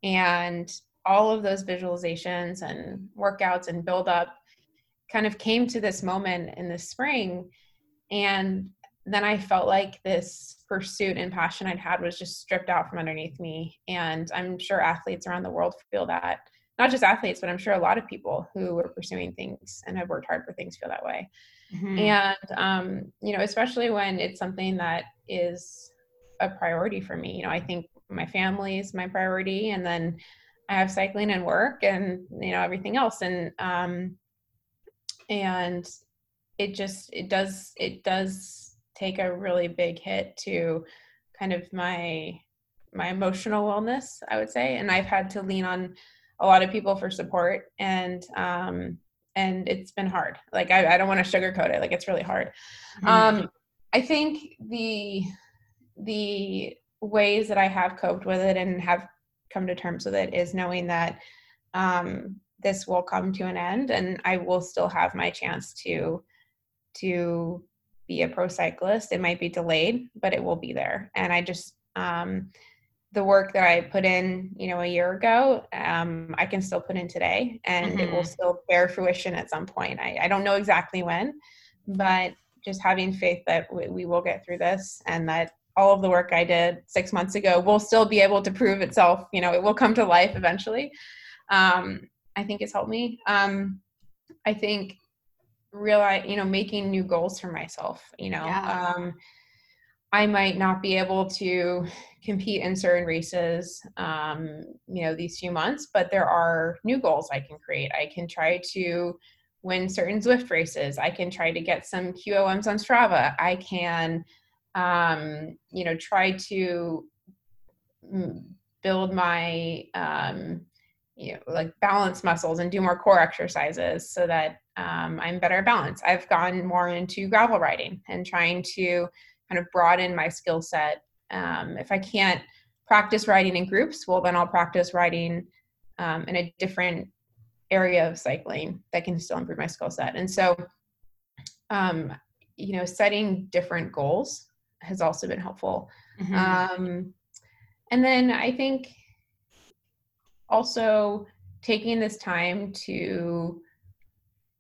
And all of those visualizations and workouts and build up kind of came to this moment in the spring. And then I felt like this pursuit and passion I'd had was just stripped out from underneath me. And I'm sure athletes around the world feel that. Not just athletes, but I'm sure a lot of people who are pursuing things and have worked hard for things feel that way
Mhm.
and um, you know especially when it's something that is a priority for me you know i think my family is my priority and then i have cycling and work and you know everything else and um and it just it does it does take a really big hit to kind of my my emotional wellness, I would say, and I've had to lean on a lot of people for support, and um, and it's been hard. Like I, I don't want to sugarcoat it. Like it's really hard. Mm-hmm. Um, I think the the ways that I have coped with it and have come to terms with it is knowing that um, this will come to an end, and I will still have my chance to to be a pro cyclist. It might be delayed, but it will be there. And I just um, the work that I put in, you know, a year ago, um, I can still put in today, and mm-hmm. it will mm-hmm. still bear fruition at some point. I, I, don't know exactly when, but just having faith that we, we will get through this, and that all of the work I did six months ago will still be able to prove itself. You know, it will come to life eventually. Um, I think it's helped me. Um, I think realize you know making new goals for myself you know yeah. um i might not be able to compete in certain races um you know these few months but there are new goals i can create i can try to win certain Zwift races i can try to get some qoms on strava i can um you know try to mm, build my um you know like balance muscles and do more core exercises so that um, I'm better at balance. I've gone more into gravel riding and trying to kind of broaden my skill set. Um, if I can't practice riding in groups, well, then I'll practice riding um, in a different area of cycling that can still improve my skill set. And so, um, you know, setting different goals has also been helpful. Mm-hmm. Um, and then I think also taking this time to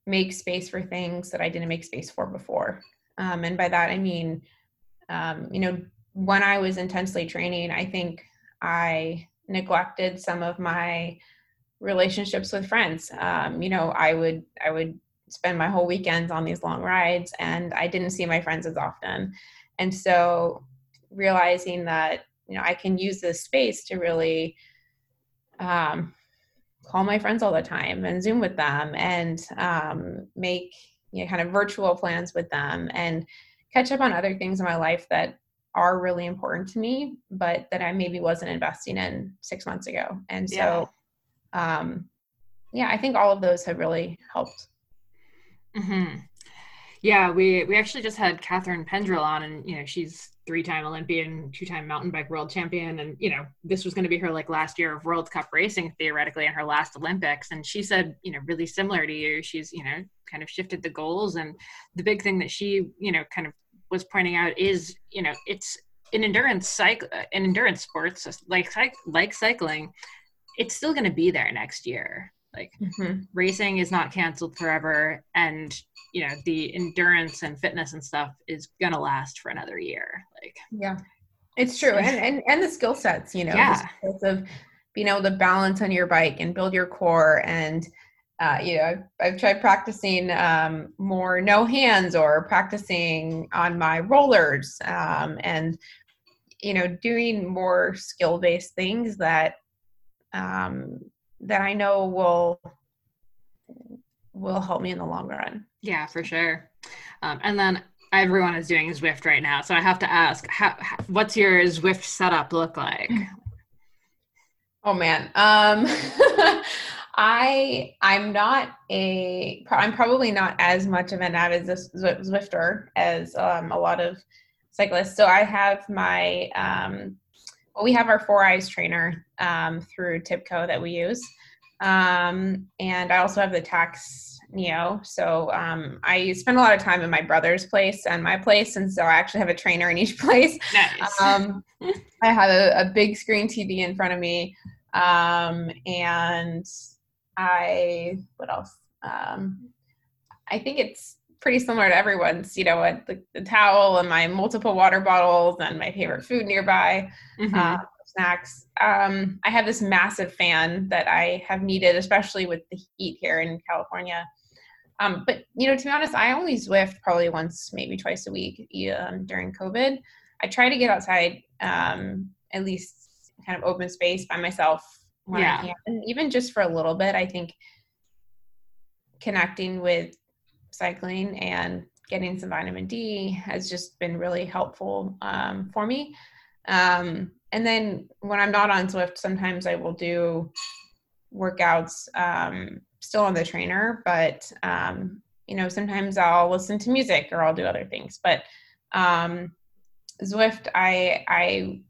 make space for things that I didn't make space for before. Um, and by that, I mean, um, you know, when I was intensely training, I think I neglected some of my relationships with friends. Um, you know, I would, I would spend my whole weekends on these long rides and I didn't see my friends as often. And so realizing that, you know, I can use this space to really um, call my friends all the time and zoom with them and um, make you know kind of virtual plans with them and catch up on other things in my life that are really important to me but that i maybe wasn't investing in six months ago and so yeah, um, yeah i think all of those have really helped
mm-hmm. yeah we we actually just had Catharine Pendrel on and you know she's three-time Olympian, two-time mountain bike world champion, and you know this was going to be her like last year of World Cup racing theoretically, and her last Olympics. And she said, you know, really similar to you, she's you know kind of shifted the goals, and the big thing that she you know kind of was pointing out is you know it's in endurance cycle in endurance sports like like cycling, it's still going to be there next year. Like mm-hmm. racing is not canceled forever, and you know the endurance and fitness and stuff is gonna last for another year like
yeah it's true and and, and the skill sets you know yeah. of being able to balance on your bike and build your core and uh, you know I've, I've tried practicing um, more no hands or practicing on my rollers um, and you know doing more skill based things that um, that i know will will help me in the long run.
Yeah, for sure. Um, and then everyone is doing Zwift right now, so I have to ask, how, how, what's your Zwift setup look like?
Oh man, um, I I'm not a I'm probably not as much of an avid Zwifter as um, a lot of cyclists. So I have my um, well, we have our 4iiii trainer um, through Tibco that we use. Um, and I also have the Tacx Neo. So um, I spend a lot of time in my brother's place and my place. And so I actually have a trainer in each place.
Nice.
Um, I have a, a, big screen TV in front of me. Um, and I, what else? Um, I think it's pretty similar to everyone's, you know, the, the, towel and my multiple water bottles and my favorite food nearby. Mm-hmm. Uh, snacks. Um, I have this massive fan that I have needed, especially with the heat here in California. Um, but you know, to be honest, I only Zwift probably once, maybe twice a week um, during COVID. I try to get outside, um, at least kind of open space by myself when yeah. I can, and even just for a little bit. I think connecting with cycling and getting some vitamin D has just been really helpful um, for me. Um, and then when I'm not on Zwift, sometimes I will do workouts um, still on the trainer, but um, you know, sometimes I'll listen to music or I'll do other things. But um, Zwift, I I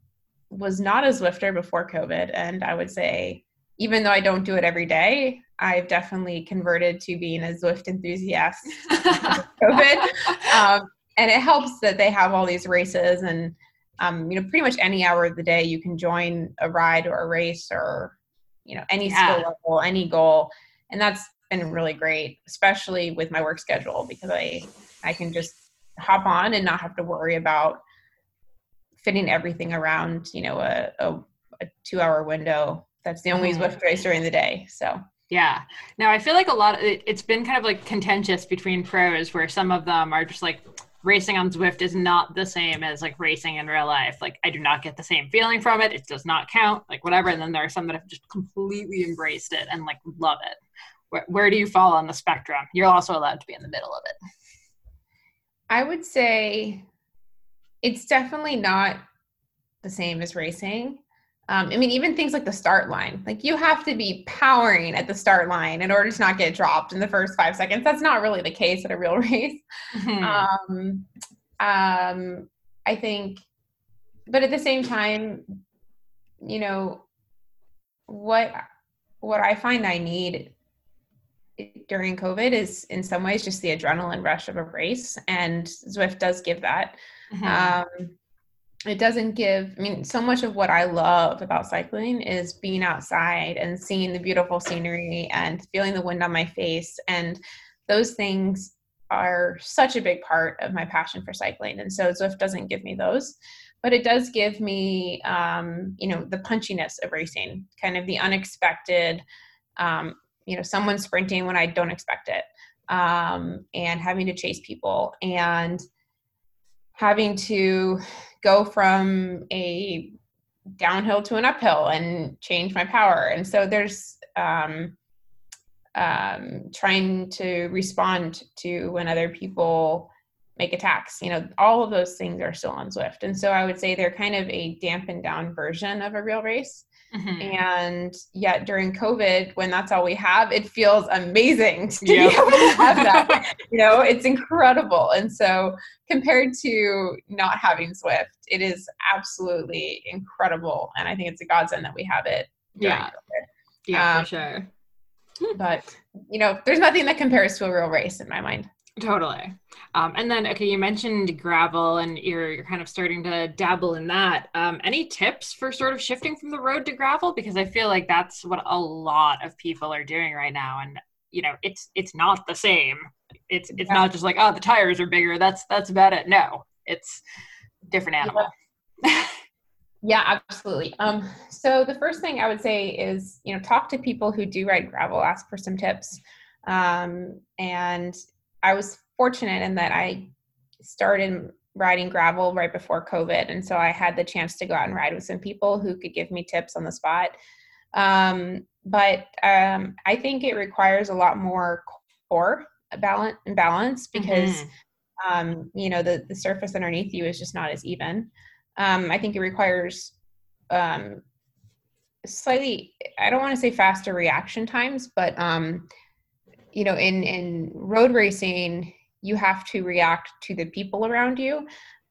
was not a Zwifter before COVID, and I would say even though I don't do it every day, I've definitely converted to being a Zwift enthusiast COVID. Um, and it helps that they have all these races and um, you know pretty much any hour of the day you can join a ride or a race or you know any yeah. skill level any goal and that's been really great especially with my work schedule because i i can just hop on and not have to worry about fitting everything around you know a, a, a two hour window that's the only mm. Zwift race during the day so
yeah. Now I feel like a lot of it, it's been kind of like contentious between pros where some of them are just like racing on Zwift is not the same as like racing in real life. Like I do not get the same feeling from it. It does not count, like whatever. And then there are some that have just completely embraced it and like love it. Where, where do you fall on the spectrum? You're also allowed to be in the middle of it.
I would say it's definitely not the same as racing. Um, I mean, even things like the start line, like you have to be powering at the start line in order to not get dropped in the first five seconds. That's not really the case at a real race. Mm-hmm. Um, um, I think, but at the same time, you know, what what I find I need during COVID is in some ways just the adrenaline rush of a race, and Zwift does give that. Mm-hmm. Um, it doesn't give i mean so much of what i love about cycling is being outside and seeing the beautiful scenery and feeling the wind on my face and those things are such a big part of my passion for cycling and so zwift doesn't give me those but it does give me um, you know the punchiness of racing kind of the unexpected um, you know someone sprinting when i don't expect it um, and having to chase people and having to go from a downhill to an uphill and change my power. And so there's um, um, trying to respond to when other people make attacks. You know, all of those things are still on Zwift. And so I would say they're kind of a dampened down version of a real race. Mm-hmm. And yet during COVID, when that's all we have, it feels amazing to yep. be able to have that. you know, it's incredible. And so compared to not having Zwift, it is absolutely incredible. And I think it's a godsend that we have it.
Yeah. COVID. Yeah, um, for sure.
But you know, there's nothing that compares to a real race in my mind.
Totally. Um, and then, okay, you mentioned gravel and you're, you're kind of starting to dabble in that. Um, any tips for sort of shifting from the road to gravel? Because I feel like that's what a lot of people are doing right now. And, you know, it's, it's not the same. It's, it's yeah. not just like, oh, the tires are bigger. That's, that's about it. No, it's different animal.
Yeah. yeah, absolutely. Um, so the first thing I would say is, you know, talk to people who do ride gravel, ask for some tips. Um, and I was fortunate in that I started riding gravel right before COVID. And so I had the chance to go out and ride with some people who could give me tips on the spot. Um, but um, I think it requires a lot more core balance and balance because mm-hmm. um, you know the, the surface underneath you is just not as even. Um, I think it requires um, slightly I don't want to say faster reaction times, but um, you know in in road racing you have to react to the people around you.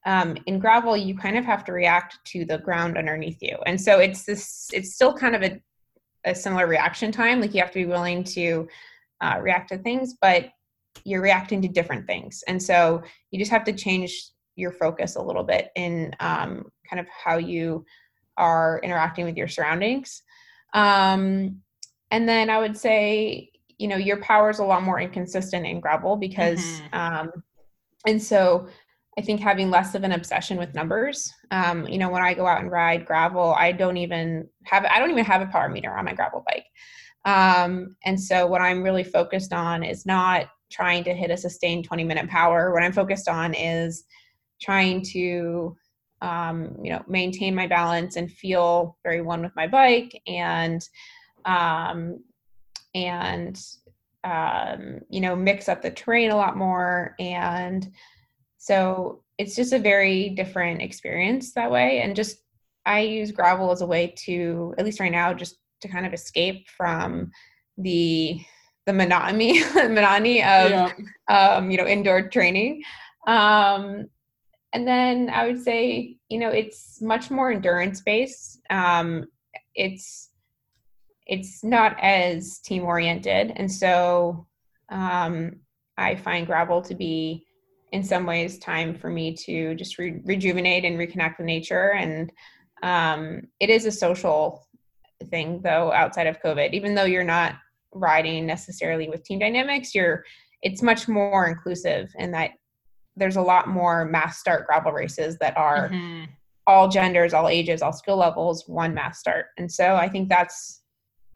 Um, in gravel you kind of have to react to the ground underneath you. And so it's this it's still kind of a, a similar reaction time. Like you have to be willing to uh, react to things but you're reacting to different things. And so you just have to change your focus a little bit in um, kind of how you are interacting with your surroundings. Um, and then i would say you know your power is a lot more inconsistent in gravel because mm-hmm. um, and so i think having less of an obsession with numbers um, you know when i go out and ride gravel i don't even have i don't even have a power meter on my gravel bike um, and so what i'm really focused on is not trying to hit a sustained 20 minute power what i'm focused on is trying to um, you know maintain my balance and feel very one with my bike and um, and um, you know mix up the terrain a lot more and so it's just a very different experience that way and just I use gravel as a way to, at least right now, just to kind of escape from the the monotony monotony of yeah. um, you know indoor training. Um, and then I would say you know it's much more endurance based. Um, it's it's not as team oriented, and so um, I find gravel to be in some ways time for me to just re- rejuvenate and reconnect with nature. And um, it is a social thing though outside of covid. Even though you're not riding necessarily with team dynamics you're it's much more inclusive in that there's a lot more mass start gravel races that are mm-hmm. all genders all ages all skill levels one mass start. And so i think that's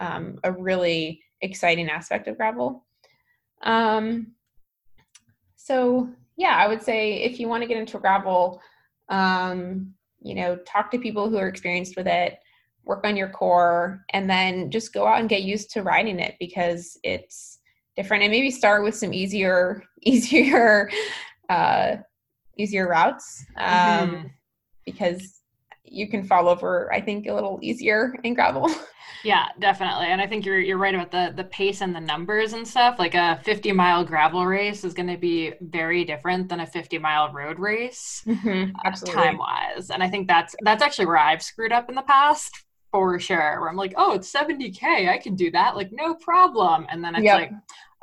um, a really exciting aspect of gravel um, so yeah i would say if you want to get into gravel um, you know talk to people who are experienced with it work on your core and then just go out and get used to riding it because it's different and maybe start with some easier easier uh easier routes um mm-hmm. because you can fall over i think a little easier in gravel
Yeah, definitely. And I think you're you're right about the the pace and the numbers and stuff. Like a 50 mile gravel race is going to be very different than a 50 mile road race, mm-hmm, uh, time wise. And I think that's that's actually where I've screwed up in the past for sure. Where I'm like, oh, it's 70k, I can do that, like no problem. And then it's yep. like,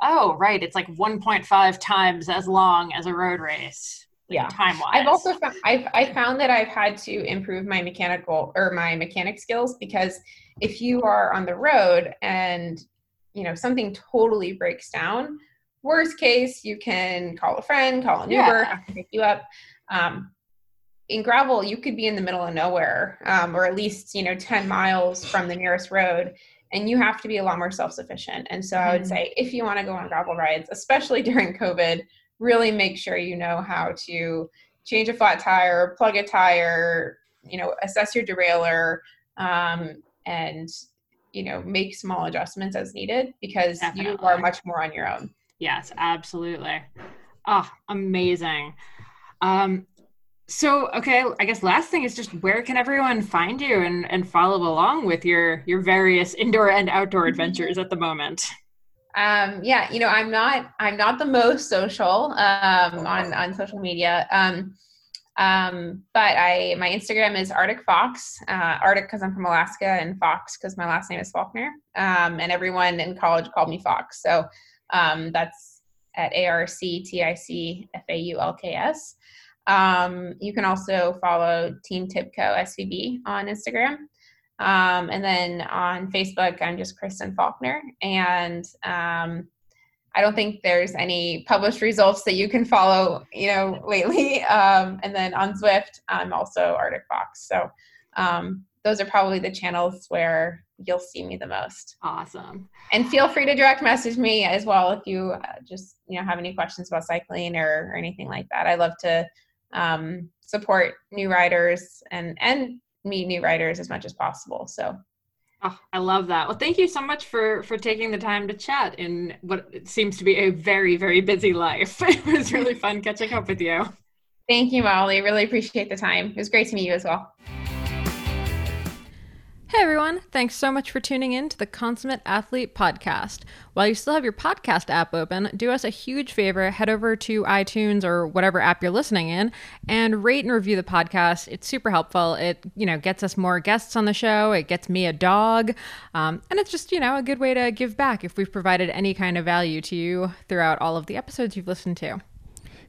oh, right, it's like 1.5 times as long as a road race
yeah. time wise i've also found i've i found that i've had to improve my mechanical or my mechanic skills because if you are on the road and you know something totally breaks down worst case you can call a friend call an uber have to pick you up. Um, in gravel you could be in the middle of nowhere um, or at least you know 10 miles from the nearest road and you have to be a lot more self-sufficient. And so i would mm-hmm. say if you want to go on gravel rides especially during covid really make sure you know how to change a flat tire, plug a tire, you know, assess your derailleur, um, and you know, make small adjustments as needed because Definitely. you are much more on your own.
Yes, absolutely. Oh, amazing. Um, so okay, I guess last thing is just where can everyone find you and, and follow along with your your various indoor and outdoor adventures at the moment?
Um, yeah, you know, I'm not I'm not the most social um, on on social media. Um, um, but I my Instagram is Arctic Fox. Uh, Arctic because I'm from Alaska, and Fox because my last name is Faulkner. Um, and everyone in college called me Fox, so um, that's at A R C T I C F A U L K S. Um, you can also follow Team Tibco SVB on Instagram. Um, and then on Facebook, I'm just Kristen Faulkner. And um, I don't think there's any published results that you can follow, you know, lately. Um, and then on Zwift, I'm also Arctic Fox. So um, those are probably the channels where you'll see me the most.
Awesome.
And feel free to direct message me as well if you uh, just, you know, have any questions about cycling or, or anything like that. I love to um, support new riders and, and meet new writers as much as possible. So
Oh, I love that. Well, thank you so much for for taking the time to chat in what seems to be a very very busy life. It was really fun catching up with you.
Thank you, Molly. Really appreciate the time. It was great to meet you as well.
Hey everyone, thanks so much for tuning in to the Consummate Athlete Podcast. While you still have your podcast app open, do us a huge favor, head over to iTunes or whatever app you're listening in and rate and review the podcast. It's super helpful. It, you know, gets us more guests on the show, it gets me a dog, um, and it's just, you know, a good way to give back if we've provided any kind of value to you throughout all of the episodes you've listened to.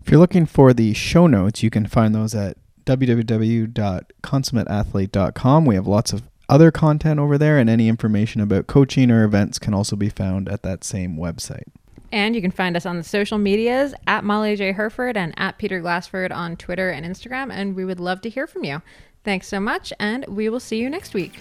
If you're looking for the show notes, you can find those at www.consummateathlete.com. We have lots of other content over there, and any information about coaching or events can also be found at that same website.
And you can find us on the social medias at Molly J. Hurford and at Peter Glassford on Twitter and Instagram. And we would love to hear from you. Thanks so much, and we will see you next week.